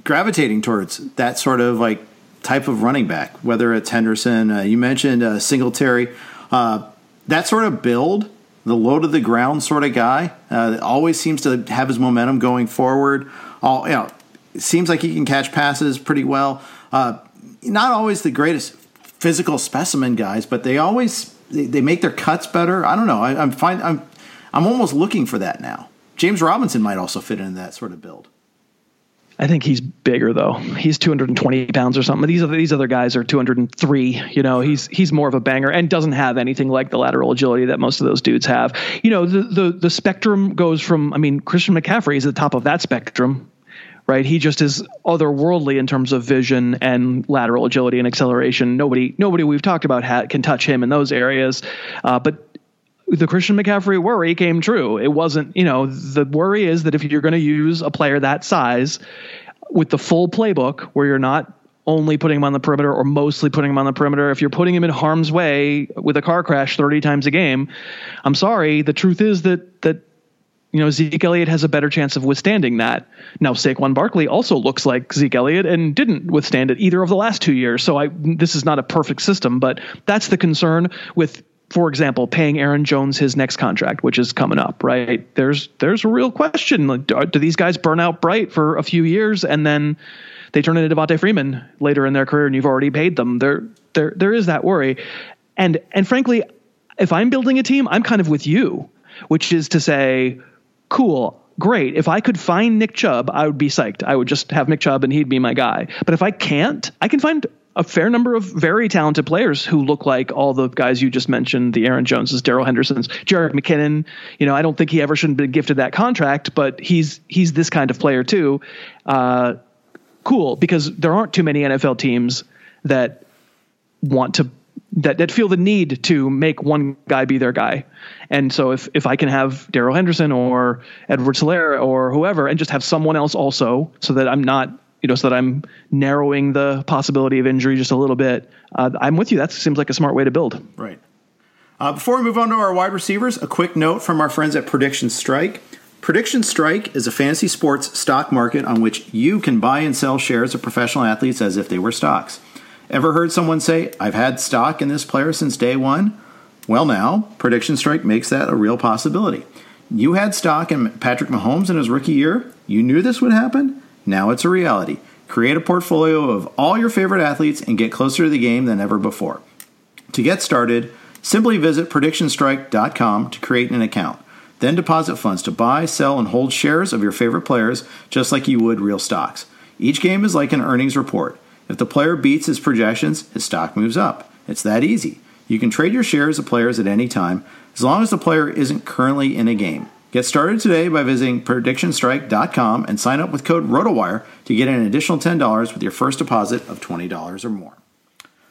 gravitating towards that sort of like type of running back, whether it's Henderson, uh, you mentioned uh, Singletary, uh, that sort of build, the low to the ground sort of guy, uh, always seems to have his momentum going forward. All you know, seems like he can catch passes pretty well. Uh, not always the greatest physical specimen guys, but they always they, make their cuts better. I don't know. I, I'm fine. I'm I'm almost looking for that now. James Robinson might also fit into that sort of build. I think he's bigger though. He's 220 pounds or something. These other these other guys are 203. You know, he's he's more of a banger and doesn't have anything like the lateral agility that most of those dudes have. You know, the the the spectrum goes from. I mean, Christian McCaffrey is at the top of that spectrum, right? He just is otherworldly in terms of vision and lateral agility and acceleration. Nobody nobody we've talked about ha- can touch him in those areas. Uh, but the Christian McCaffrey worry came true. It wasn't, you know, the worry is that if you're going to use a player that size with the full playbook where you're not only putting him on the perimeter or mostly putting him on the perimeter, if you're putting him in harm's way with a car crash 30 times a game, I'm sorry, the truth is that that you know, Zeke Elliott has a better chance of withstanding that. Now, Saquon Barkley also looks like Zeke Elliott and didn't withstand it either of the last two years. So I, this is not a perfect system, but that's the concern with for example, paying Aaron Jones his next contract, which is coming up, right? There's there's a real question: like, do, these guys burn out bright for a few years and then they turn into Devonta Freeman later in their career, and you've already paid them? There there there is that worry, and and frankly, if I'm building a team, I'm kind of with you, which is to say, cool. Great. If I could find Nick Chubb, I would be psyched. I would just have Nick Chubb and he'd be my guy. But if I can't, I can find a fair number of very talented players who look like all the guys you just mentioned the Aaron Joneses, Darrell Hendersons, Jerick McKinnon. You know, I don't think he ever should have been gifted that contract, but he's he's this kind of player too. Uh, cool, because there aren't too many NFL teams that want to that that feel the need to make one guy be their guy. And so if if I can have Darrell Henderson or Edwards Helaire or whoever and just have someone else also so that I'm not you know, so that I'm narrowing the possibility of injury just a little bit. Uh, I'm with you. That seems like a smart way to build. Right. Uh, before we move on to our wide receivers, a quick note from our friends at Prediction Strike. Prediction Strike is a fantasy sports stock market on which you can buy and sell shares of professional athletes as if they were stocks. Ever heard someone say, I've had stock in this player since day one? Well, now, Prediction Strike makes that a real possibility. You had stock in Patrick Mahomes in his rookie year. You knew this would happen. Now it's a reality. Create a portfolio of all your favorite athletes and get closer to the game than ever before. To get started, simply visit predictionstrike.com to create an account. Then deposit funds to buy, sell, and hold shares of your favorite players just like you would real stocks. Each game is like an earnings report. If the player beats his projections, his stock moves up. It's that easy. You can trade your shares of players at any time as long as the player isn't currently in a game. Get started today by visiting predictionstrike.com and sign up with code ROTOWIRE to get an additional $10 with your first deposit of $20 or more.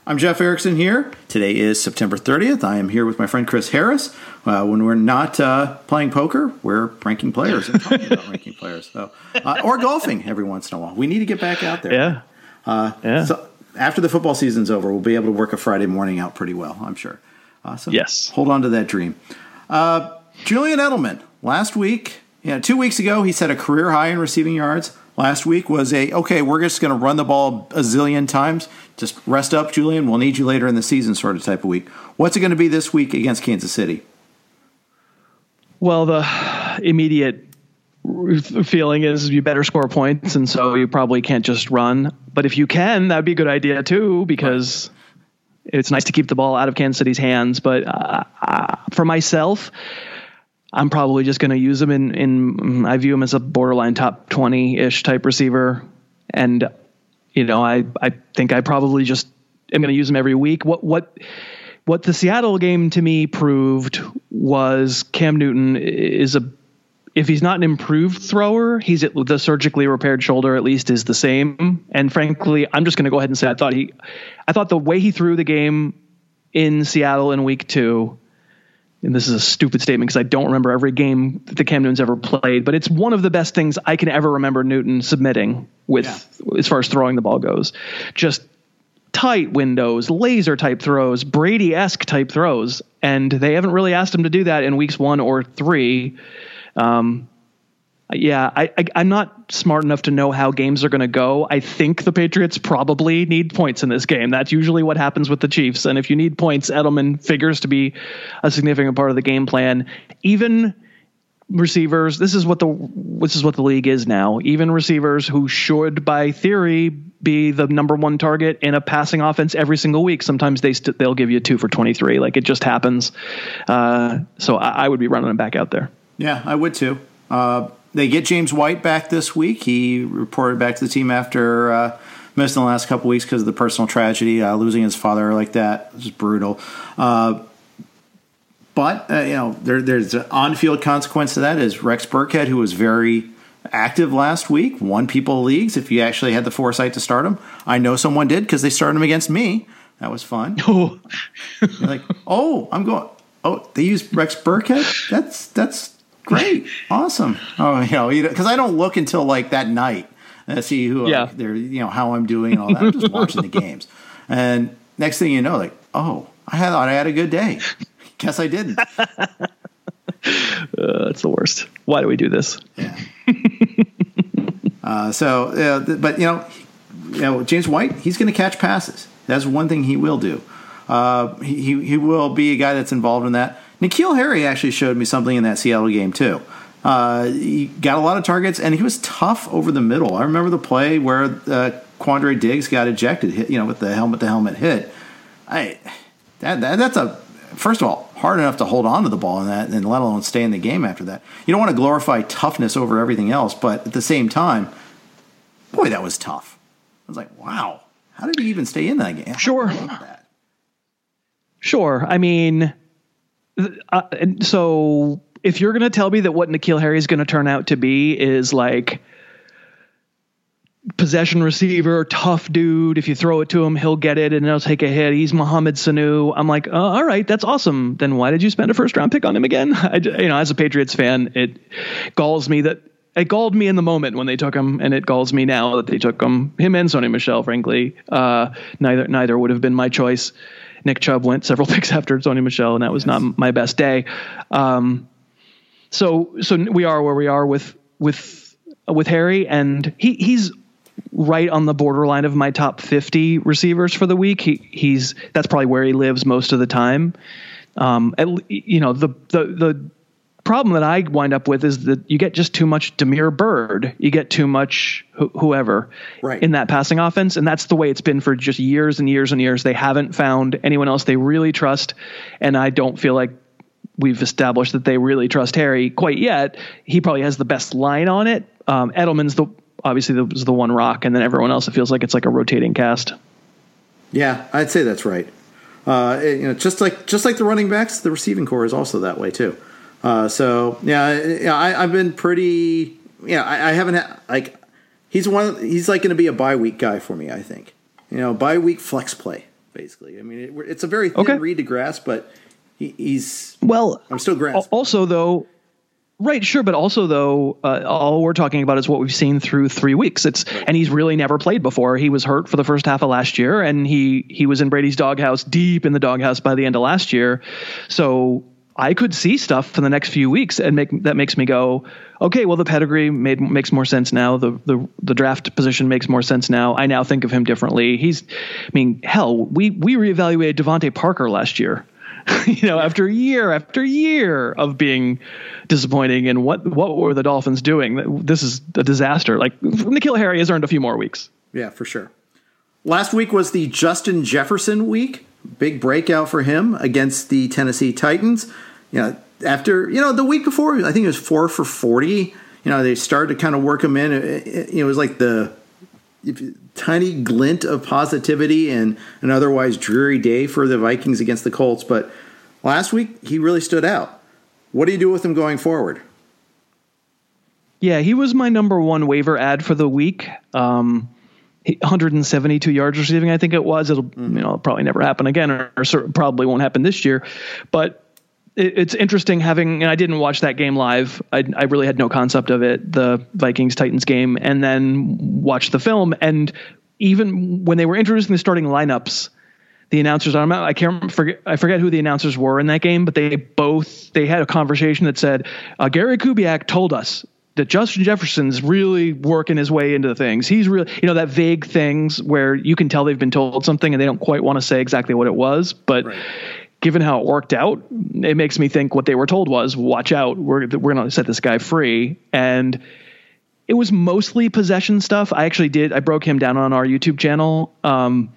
I'm Jeff Erickson here. Today is September 30th. I am here with my friend Chris Harris. Uh, when we're not uh, playing poker, we're ranking players and talking about [laughs] ranking players. So, uh, or golfing every once in a while. We need to get back out there. Yeah. Uh, yeah. So after the football season's over, we'll be able to work a Friday morning out pretty well, I'm sure. Uh, so yes. Hold on to that dream. Uh, Julian Edelman, last week, know, two weeks ago, he set a career high in receiving yards. Last week was a, okay, we're just going to run the ball a zillion times. Just rest up, Julian. We'll need you later in the season, sort of type of week. What's it going to be this week against Kansas City? Well, the immediate feeling is you better score points, and so you probably can't just run. But if you can, that'd be a good idea too, because right. it's nice to keep the ball out of Kansas City's hands. But uh, uh, for myself, I'm probably just going to use him in, in, I view him as a borderline top 20 ish type receiver. And, you know, I, I think I probably just am going to use him every week. What, what, what the Seattle game to me proved was Cam Newton is a, if he's not an improved thrower, he's at the surgically repaired shoulder at least is the same. And frankly, I'm just going to go ahead and say I thought he, I thought the way he threw the game in Seattle in week two and this is a stupid statement because I don't remember every game that the Cam Newton's ever played, but it's one of the best things I can ever remember Newton submitting with yeah. as far as throwing the ball goes. Just tight windows, laser type throws, Brady esque type throws, and they haven't really asked him to do that in weeks one or three. Um, yeah, I, I am not smart enough to know how games are going to go. I think the Patriots probably need points in this game. That's usually what happens with the Chiefs. And if you need points, Edelman figures to be a significant part of the game plan. Even receivers, this is what the this is what the league is now. Even receivers who should, by theory, be the number one target in a passing offense every single week. Sometimes they st- they'll give you two for twenty three. Like it just happens. Uh, so I, I, would be running them back out there. Yeah, I would too. Uh, they get James White back this week. He reported back to the team after uh, missing the last couple weeks because of the personal tragedy, uh, losing his father like that. It was brutal. Uh, but uh, you know, there, there's an on-field consequence to that. Is Rex Burkhead, who was very active last week, won people leagues. If you actually had the foresight to start him, I know someone did because they started him against me. That was fun. [laughs] Oh, like, oh, I'm going. Oh, they used Rex Burkhead. That's that's Great, [laughs] awesome. Oh, you know, because I don't look until like that night and see who yeah. like, they're, you know, how I'm doing and all that. I'm just watching the [laughs] games, and next thing you know, like, oh, I thought I had a good day. Guess I didn't. [laughs] uh, that's the worst. Why do we do this? Yeah. uh, so, uh, but you know, you know, James White, he's going to catch passes. That's one thing he will do. Uh, he he will be a guy that's involved in that. N'Keal Harry actually showed me something in that Seattle game too. Uh, he got a lot of targets and he was tough over the middle. I remember the play where uh, Quandre Diggs got ejected, hit, you know, with the helmet to helmet hit. I that, that that's a first of all hard enough to hold on to the ball in that, and let alone stay in the game after that. You don't want to glorify toughness over everything else, but at the same time, boy, that was tough. I was like, wow, how did he even stay in that game? Sure. Sure. I mean, uh, so if you're going to tell me that what N'Keal Harry is going to turn out to be is like possession receiver, tough dude. If you throw it to him, he'll get it and he'll take a hit. He's Mohamed Sanu. I'm like, oh, all right, that's awesome. Then why did you spend a first round pick on him again? [laughs] I, you know, as a Patriots fan, it galls me that it galled me in the moment when they took him, and it galls me now that they took him. Him and Sony Michel, frankly, uh, neither neither would have been my choice. Nick Chubb went several [laughs] picks after Sony Michel, and that was yes. not my best day. Um, so so we are where we are with with with Harry, and he he's right on the borderline of my top 50 receivers for the week. He he's that's probably where he lives most of the time. Um, at, you know the the the problem that I wind up with is that you get just too much Damiere Byrd, You get too much wh- whoever right. in that passing offense, and that's the way it's been for just years and years and years. They haven't found anyone else they really trust, and I don't feel like we've established that they really trust Harry quite yet. He probably has the best line on it. Um, Edelman's the obviously the, the one rock, and then everyone else. It feels like it's like a rotating cast. Yeah, I'd say that's right. Uh, it, you know, just like just like the running backs, the receiving corps is also that way too. Uh, so yeah, yeah, I, have been pretty. Yeah, I, I haven't had like he's one. He's like going to be a bye week guy for me. I think you know bye week flex play basically. I mean, it, it's a very thin okay. read to grasp, but he, he's well. I'm still grasping. Also, though, Right, sure, but also though, uh, all we're talking about is what we've seen through three weeks. It's right. and he's really never played before. He was hurt for the first half of last year, and he he was in Brady's doghouse, deep in the doghouse by the end of last year. So I could see stuff for the next few weeks, and make that makes me go, okay, well the pedigree made makes more sense now. The the the draft position makes more sense now. I now think of him differently. He's, I mean, hell, we we reevaluated DeVante Parker last year. [laughs] you know, after year after year of being disappointing, and what what were the Dolphins doing? This is a disaster. Like N'Keal Harry has earned a few more weeks. Yeah, for sure. Last week was the Justin Jefferson week. Big breakout for him against the Tennessee Titans. You know, after you know the week before, I think it was four for forty. You know, they started to kind of work him in. It, it, it was like the tiny glint of positivity and an otherwise dreary day for the Vikings against the Colts. But last week, he really stood out. What do you do with him going forward? Yeah, he was my number one waiver ad for the week. Um, 172 yards receiving, I think it was. It'll mm-hmm. you know probably never happen again, or, or probably won't happen this year. But it's interesting having and I didn't watch that game live. I, I really had no concept of it, the Vikings Titans game, and then watched the film. And even when they were introducing the starting lineups, the announcers I'm I can't forget I forget who the announcers were in that game, but they both they had a conversation that said uh, Gary Kubiak told us that Justin Jefferson's really working his way into the things. He's really, you know, that vague things where you can tell they've been told something and they don't quite want to say exactly what it was, but right given how it worked out, it makes me think what they were told was, watch out, we're, we're going to set this guy free. And it was mostly possession stuff. I actually did, I broke him down on our YouTube channel. Um,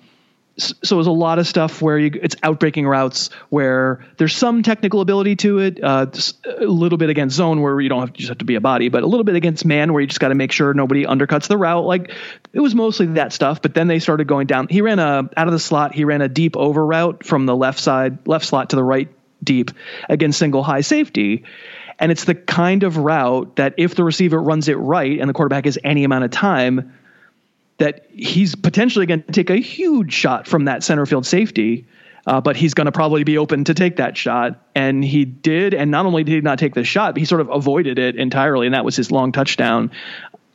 so it was a lot of stuff where you, it's outbreaking routes where there's some technical ability to it, uh, a little bit against zone where you don't have just have to be a body, but a little bit against man where you just got to make sure nobody undercuts the route. Like it was mostly that stuff, but then they started going down. He ran a out of the slot. He ran a deep over route from the left side, left slot to the right deep against single high safety. And it's the kind of route that if the receiver runs it right and the quarterback has any amount of time, that he's potentially going to take a huge shot from that center field safety. Uh, but he's going to probably be open to take that shot. And he did. And not only did he not take the shot, but he sort of avoided it entirely. And that was his long touchdown.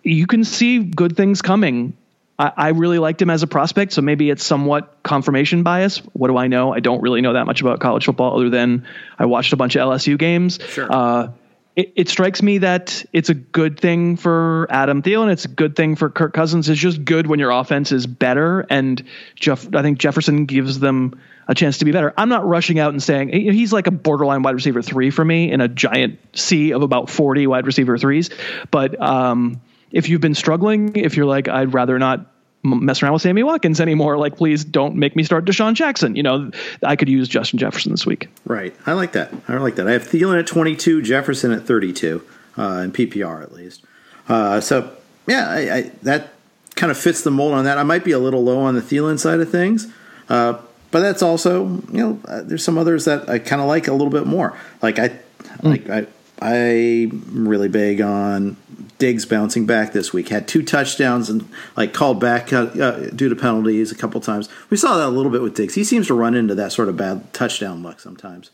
You can see good things coming. I, I really liked him as a prospect. So maybe it's somewhat confirmation bias. What do I know? I don't really know that much about college football other than I watched a bunch of LSU games. Sure. Uh, it, it, strikes me that it's a good thing for Adam Thielen. It's a good thing for Kirk Cousins. It's just good when your offense is better. And Jeff, I think Jefferson gives them a chance to be better. I'm not rushing out and saying he's like a borderline wide receiver three for me in a giant sea of about 40 wide receiver threes. But um, if you've been struggling, if you're like, I'd rather not mess around with Sammy Watkins anymore. Like, please don't make me start DeSean Jackson. You know, I could use Justin Jefferson this week. Right. I like that. I like that. I have Thielen at 22, Jefferson at 32, uh, in PPR at least. Uh, so, yeah, I, I, that kind of fits the mold on that. I might be a little low on the Thielen side of things. Uh, but that's also, you know, uh, there's some others that I kind of like a little bit more. Like I, mm. like I, I'm really big on Diggs bouncing back this week. Had two touchdowns and like called back uh, uh, due to penalties a couple times. We saw that a little bit with Diggs. He seems to run into that sort of bad touchdown luck sometimes.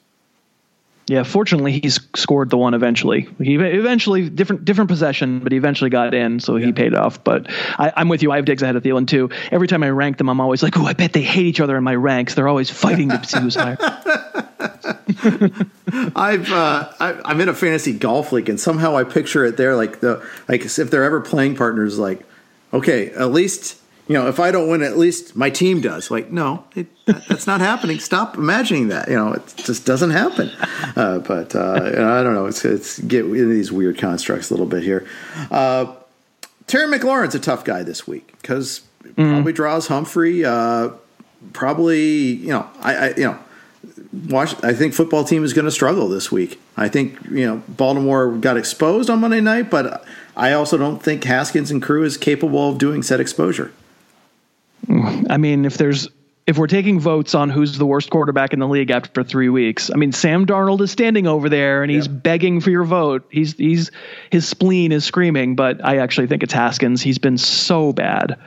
Yeah, fortunately, he's scored the one eventually. He eventually different different possession, but he eventually got in, so he paid off. But I, am with you. I have Diggs ahead of Thielen too. Every time I rank them, I'm always like, "Oh, I bet they hate each other in my ranks. They're always fighting to see who's higher." [laughs] I've uh, I, am in a fantasy golf league, and somehow I picture it there, like the like if they're ever playing partners, like okay, at least you know, if I don't win, at least my team does. Like, no, it, that, that's not happening. Stop imagining that. You know, it just doesn't happen. Uh, but uh, I don't know. It's, it's get into these weird constructs a little bit here. Uh, Terry McLaurin's a tough guy this week because mm-hmm. probably draws Humphrey. Uh, probably, you know, I, I you know. Watch, I think football team is going to struggle this week. I think you know Baltimore got exposed on Monday night, but I also don't think Haskins and crew is capable of doing set exposure. I mean, if there's if we're taking votes on who's the worst quarterback in the league after three weeks, I mean, Sam Darnold is standing over there and he's begging for your vote. He's he's his spleen is screaming, but I actually think it's Haskins. He's been so bad.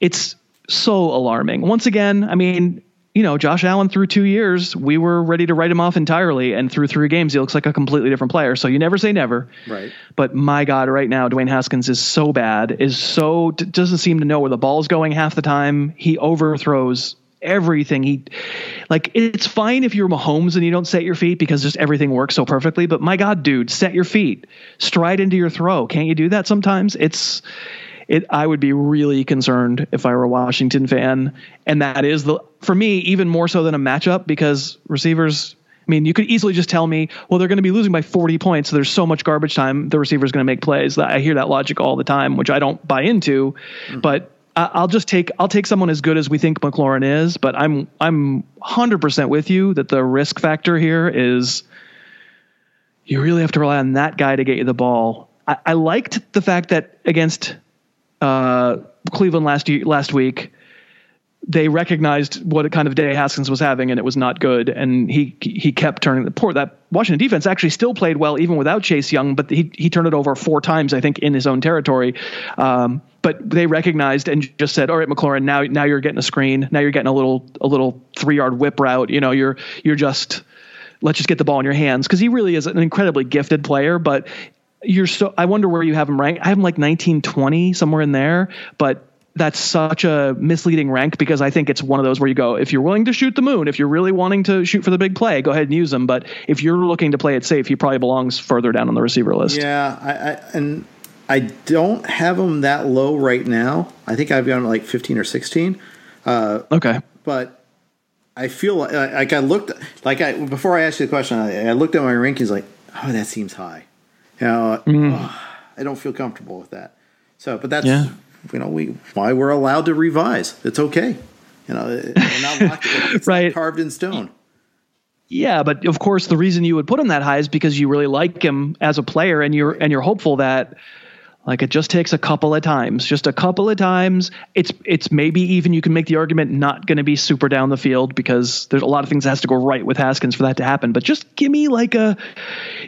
It's so alarming. Once again, I mean, you know, Josh Allen through two years, we were ready to write him off entirely. And through three games, he looks like a completely different player. So you never say never. Right. But my God, right now, Dwayne Haskins is so bad, is so, doesn't seem to know where the ball's going half the time. He overthrows everything. He, like, it's fine if you're Mahomes and you don't set your feet because just everything works so perfectly. But my God, dude, set your feet, stride into your throw. Can't you do that sometimes? It's, it, I would be really concerned if I were a Washington fan. And that is the, for me, even more so than a matchup because receivers, I mean, you could easily just tell me, well, they're going to be losing by 40 points. So there's so much garbage time. The receiver's going to make plays. I hear that logic all the time, which I don't buy into. Mm-hmm. But I'll just take I'll take someone as good as we think McLaurin is. But I'm I'm 100 percent with you that the risk factor here is you really have to rely on that guy to get you the ball. I, I liked the fact that against uh, Cleveland last year, last week, they recognized what kind of day Haskins was having, and it was not good. And he he kept turning the poor that Washington defense actually still played well even without Chase Young, but he he turned it over four times I think in his own territory. Um, but they recognized and just said, "All right, McLaurin, now now you're getting a screen. Now you're getting a little a little three yard whip route. You know, you're you're just." Let's just get the ball in your hands because he really is an incredibly gifted player, but you're so I wonder where you have him ranked. I have him like 1920 somewhere in there, but that's such a misleading rank because I think it's one of those where you go, if you're willing to shoot the moon, if you're really wanting to shoot for the big play, go ahead and use him. But if you're looking to play it safe, he probably belongs further down on the receiver list. Yeah, I, I and I don't have him that low right now. I think I've got him like 15 or 16. Uh, okay, but I feel like, like I looked like I before I asked you the question, I, I looked at my rankings like, oh, that seems high. You know, mm. oh, I don't feel comfortable with that. So, but that's yeah. you know we why we're allowed to revise. It's okay. You know, we're not [laughs] locked, it's right. Not carved in stone. Yeah, but of course, the reason you would put him that high is because you really like him as a player, and you're and you're hopeful that like it just takes a couple of times, just a couple of times. It's it's maybe even you can make the argument not going to be super down the field because there's a lot of things that has to go right with Haskins for that to happen. But just give me like a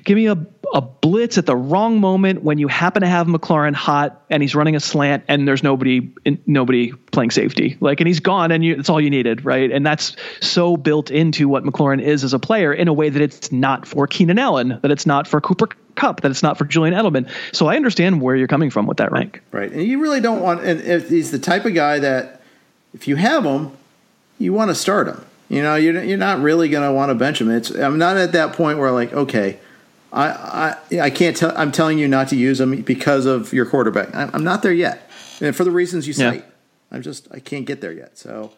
give me a a blitz at the wrong moment when you happen to have McLaurin hot and he's running a slant and there's nobody nobody playing safety. Like and he's gone and you, it's all you needed, right? And that's so built into what McLaurin is as a player in a way that it's not for Keenan Allen, that it's not for Cooper Kupp, that it's not for Julian Edelman. So I understand where you're coming from with that rank. Right. And you really don't want, and if he's the type of guy that if you have him, you want to start him. You know, you're, you're not really going to want to bench him. It's, I'm not at that point where, like, okay, I, I, I can't tell. I'm telling you not to use him because of your quarterback. I'm, I'm not there yet, and for the reasons you cite, yeah. I'm just I can't get there yet. So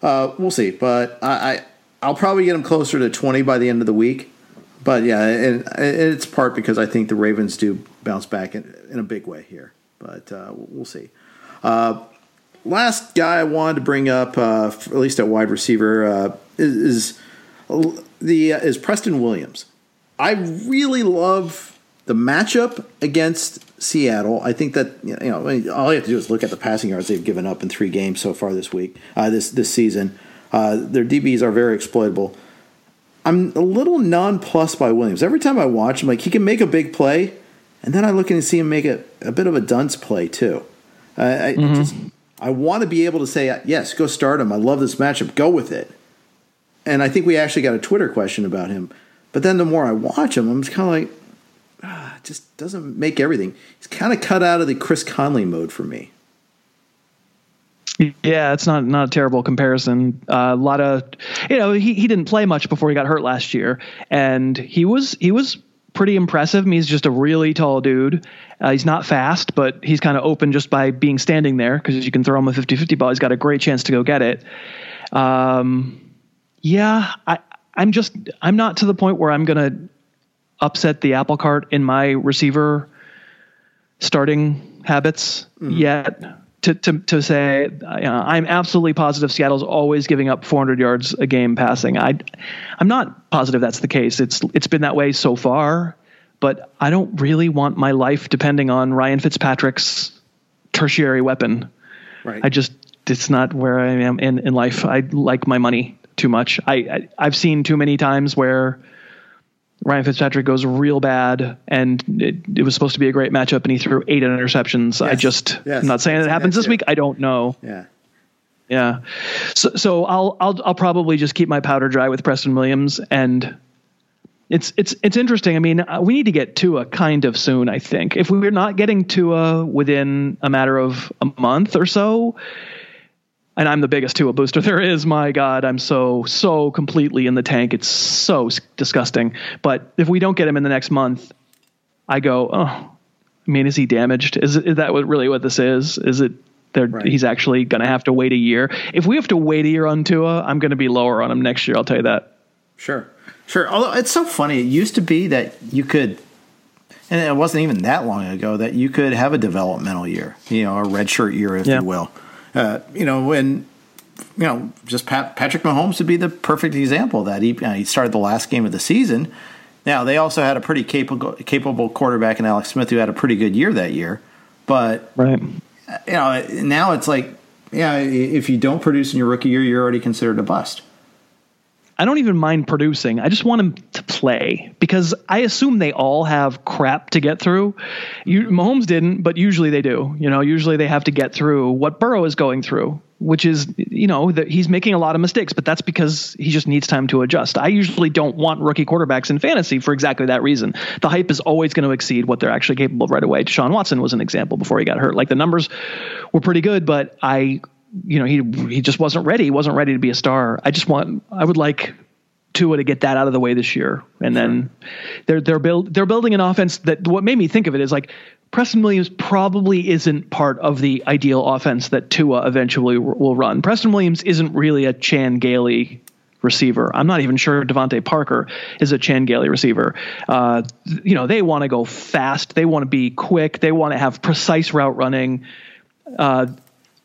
uh, we'll see. But I, I I'll probably get him closer to 20 by the end of the week. But yeah, and, it's part because I think the Ravens do bounce back in, in a big way here. But uh, we'll see. Uh, last guy I wanted to bring up, uh, at least at wide receiver, uh, is, is the uh, is Preston Williams. I really love the matchup against Seattle. I think that you know all you have to do is look at the passing yards they've given up in three games so far this week, uh, this this season. Their DBs are very exploitable. I'm a little nonplussed by Williams. Every time I watch him, like he can make a big play, and then I look and see him make a, a bit of a dunce play too. Uh, I mm-hmm. just I want to be able to say yes, go start him. I love this matchup. Go with it. And I think we actually got a Twitter question about him. But then the more I watch him, I'm just kind of like, ah, just doesn't make everything. He's kind of cut out of the Chris Conley mode for me. Yeah, it's not not a terrible comparison. Uh, a lot of, you know, he, he didn't play much before he got hurt last year, and he was he was pretty impressive. I mean, he's just a really tall dude. Uh, he's not fast, but he's kind of open just by being standing there because you can throw him a 50-50 ball. He's got a great chance to go get it. Um, yeah, I I'm just I'm not to the point where I'm gonna upset the apple cart in my receiver starting habits mm-hmm. yet to, to, to say uh, I'm absolutely positive Seattle's always giving up 400 yards a game passing. I, I'm not positive that's the case. It's it's been that way so far, but I don't really want my life depending on Ryan Fitzpatrick's tertiary weapon. Right. I just it's not where I am in, in life. I like my money too much. I, I I've seen too many times where Ryan Fitzpatrick goes real bad, and it, it, was supposed to be a great matchup, and he threw eight interceptions. Yes. I just, yes. I'm not saying it happens this week. I don't know. Yeah, yeah. So, so I'll, I'll, I'll probably just keep my powder dry with Preston Williams, and it's, it's, it's interesting. I mean, uh, we need to get Tua kind of soon. I think if we're not getting Tua within a matter of a month or so, and I'm the biggest Tua booster [laughs] there is. My God, I'm so so completely in the tank. It's so disgusting. But if we don't get him in the next month, I go, oh, I mean, is he damaged? Is, is that what really what this is? Is it right. he's actually going to have to wait a year? If we have to wait a year on Tua, I'm going to be lower on him next year. I'll tell you that. Sure, sure. Although it's so funny, it used to be that you could and it wasn't even that long ago that you could have a developmental year, you know, a redshirt year, if yeah. you will. Uh, you know, when you know, just Pat, Patrick Mahomes would be the perfect example of that. He, you know, he started the last game of the season. Now they also had a pretty capable capable quarterback in Alex Smith who had a pretty good year that year, but right. you know now it's like yeah, if you don't produce in your rookie year, you're already considered a bust. I don't even mind producing. I just want them to play because I assume they all have crap to get through. You, Mahomes didn't, but usually they do. You know, usually they have to get through what Burrow is going through, which is, you know, that he's making a lot of mistakes, but that's because he just needs time to adjust. I usually don't want rookie quarterbacks in fantasy for exactly that reason. The hype is always going to exceed what they're actually capable of right away. Deshaun Watson was an example before he got hurt. Like the numbers were pretty good, but I you know, he he just wasn't ready. He wasn't ready to be a star. I just want I would like Tua to get that out of the way this year, and then they're they're build they're building an offense that what made me think of it is like Preston Williams probably isn't part of the ideal offense that Tua eventually will run. Preston Williams isn't really a Chan Gailey receiver. I'm not even sure DeVante Parker is a Chan Gailey receiver. Uh, you know, they want to go fast. They want to be quick. They want to have precise route running. Uh,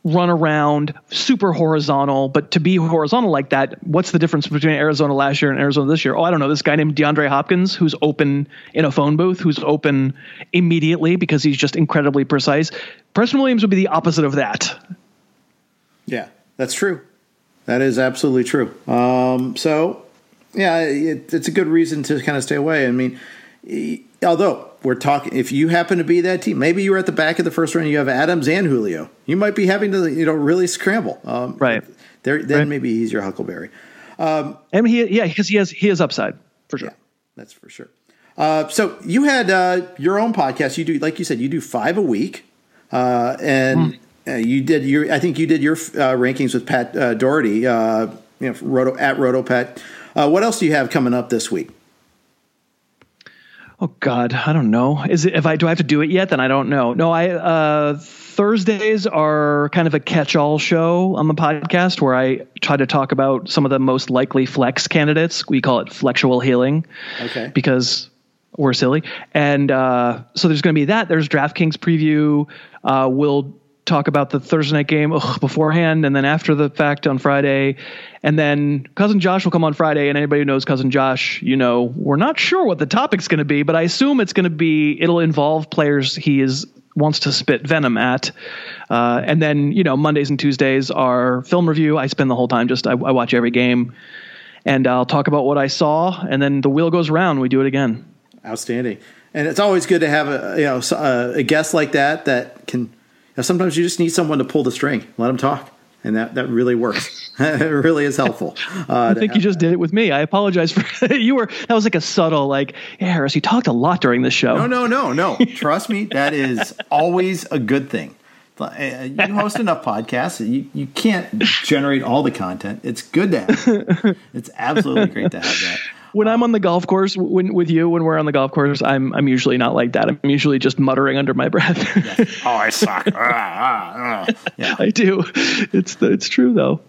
run around, super horizontal. But to be horizontal like that, what's the difference between Arizona last year and Arizona this year? Oh, I don't know. This guy named DeAndre Hopkins, who's open in a phone booth, who's open immediately because he's just incredibly precise. Preston Williams would be the opposite of that. Yeah, that's true. That is absolutely true. Um, so, yeah, it, it's a good reason to kind of stay away. I mean, although we're talking, if you happen to be that team, maybe you're at the back of the first round, you have Adams and Julio. You might be having to, you know, really scramble. Um, right. There, then right. maybe he's your Huckleberry. Um, and he, yeah, because he has he has upside for sure. Yeah, that's for sure. Uh, so you had uh, your own podcast. You do, like you said, you do five a week, uh, and mm. you did your. I think you did your uh, rankings with Pat uh, Daugherty. Uh, you know, Roto, at RotoPat. what else do you have coming up this week? Oh God, I don't know. Is it if I do I have to do it yet? Then I don't know. No, I uh, Thursdays are kind of a catch-all show on the podcast where I try to talk about some of the most likely flex candidates. We call it flexual healing. Okay. Because we're silly, and uh, so there's going to be that. There's DraftKings preview. Uh, we'll talk about the Thursday night game ugh, beforehand and then after the fact on Friday. And then cousin Josh will come on Friday. And anybody who knows cousin Josh, you know, we're not sure what the topic's going to be, but I assume it's going to be, it'll involve players he is wants to spit venom at. Uh, and then, you know, Mondays and Tuesdays are film review. I spend the whole time just, I, I watch every game and I'll talk about what I saw. And then the wheel goes around. We do it again. Outstanding. And it's always good to have a you know a guest like that that can now, sometimes you just need someone to pull the string, let them talk, and that that really works. [laughs] it really is helpful. Uh, I think you just that. did it with me. I apologize for [laughs] you were that was like a subtle like yeah, Harris. You talked a lot during this show. No, no, no, no. [laughs] Trust me, that is always a good thing. Uh, you host enough podcasts, you, you can't generate all the content. It's good to have. It's absolutely great to have that when I'm on the golf course when, with you, when we're on the golf course, I'm I'm usually not like that. I'm usually just muttering under my [laughs] breath. yeah. Oh, I suck. ah, ah, ah. Yeah. [laughs] I do. It's it's true though.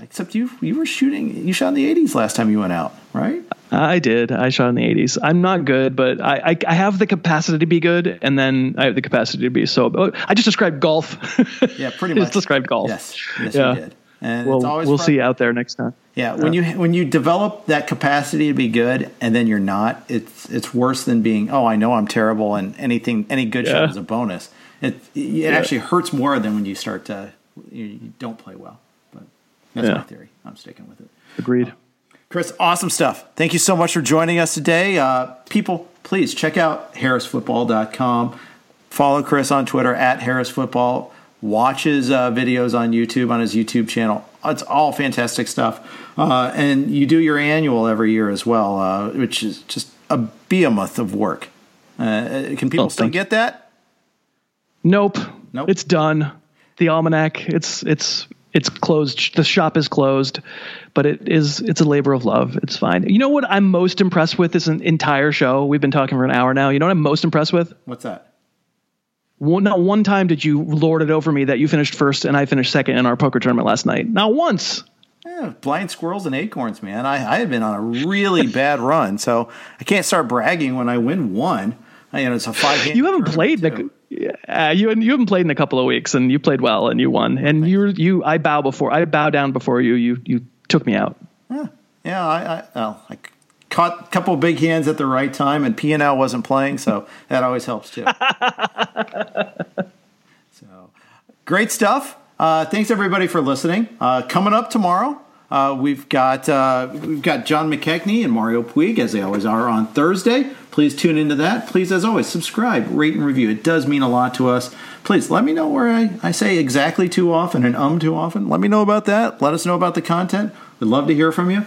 Except you you were shooting. You shot in the 80s last time you went out, right? I did. I shot in the 80s. I'm not good, but I, I, I have the capacity to be good, and then I have the capacity to be so. Oh, I just described golf. yeah, pretty [laughs] much. just described golf. Yes, yes, yeah. you did. And we'll, we'll see you out there next time. Yeah, when you when you develop that capacity to be good and then you're not, it's it's worse than being oh I know I'm terrible and anything any good yeah. shot is a bonus. It it yeah. actually hurts more than when you start to you, you don't play well. But that's my theory. I'm sticking with it. Agreed. Uh, Chris, awesome stuff. Thank you so much for joining us today. Uh, people, please check out harrisfootball.com. Follow Chris on Twitter at harrisfootball watches uh, videos on YouTube on his YouTube channel. It's all fantastic stuff. Uh, and you do your annual every year as well, uh, which is just a behemoth of work. Uh, can people oh, still get that? Nope. Nope. It's done. The almanac. It's it's it's closed. The shop is closed, but it is it's a labor of love. It's fine. You know what I'm most impressed with this entire show? We've been talking for an hour now. You know what I'm most impressed with? What's that? One, not one time did you lord it over me that you finished first and I finished second in our poker tournament last night. Not once. Yeah, blind squirrels and acorns, man. I, I had been on a really [laughs] bad run, so I can't start bragging when I win one. I, you know, it's a five. You haven't played a, uh, you you haven't played in a couple of weeks, and you played well, and you won. And you you I bow before I bow down before you. You you took me out. Yeah, yeah. I I, well, I caught a couple big hands at the right time, and PNL wasn't playing, so [laughs] that always helps too. so great stuff. Uh, thanks everybody for listening. Uh, coming up tomorrow, uh, we've got uh, we've got John McKechnie and Mario Puig as they always are on Thursday. Please tune into that. Please, as always, subscribe, rate, and review. It does mean a lot to us. Please let me know where I, I say exactly too often and um too often. Let me know about that. Let us know about the content. We'd love to hear from you.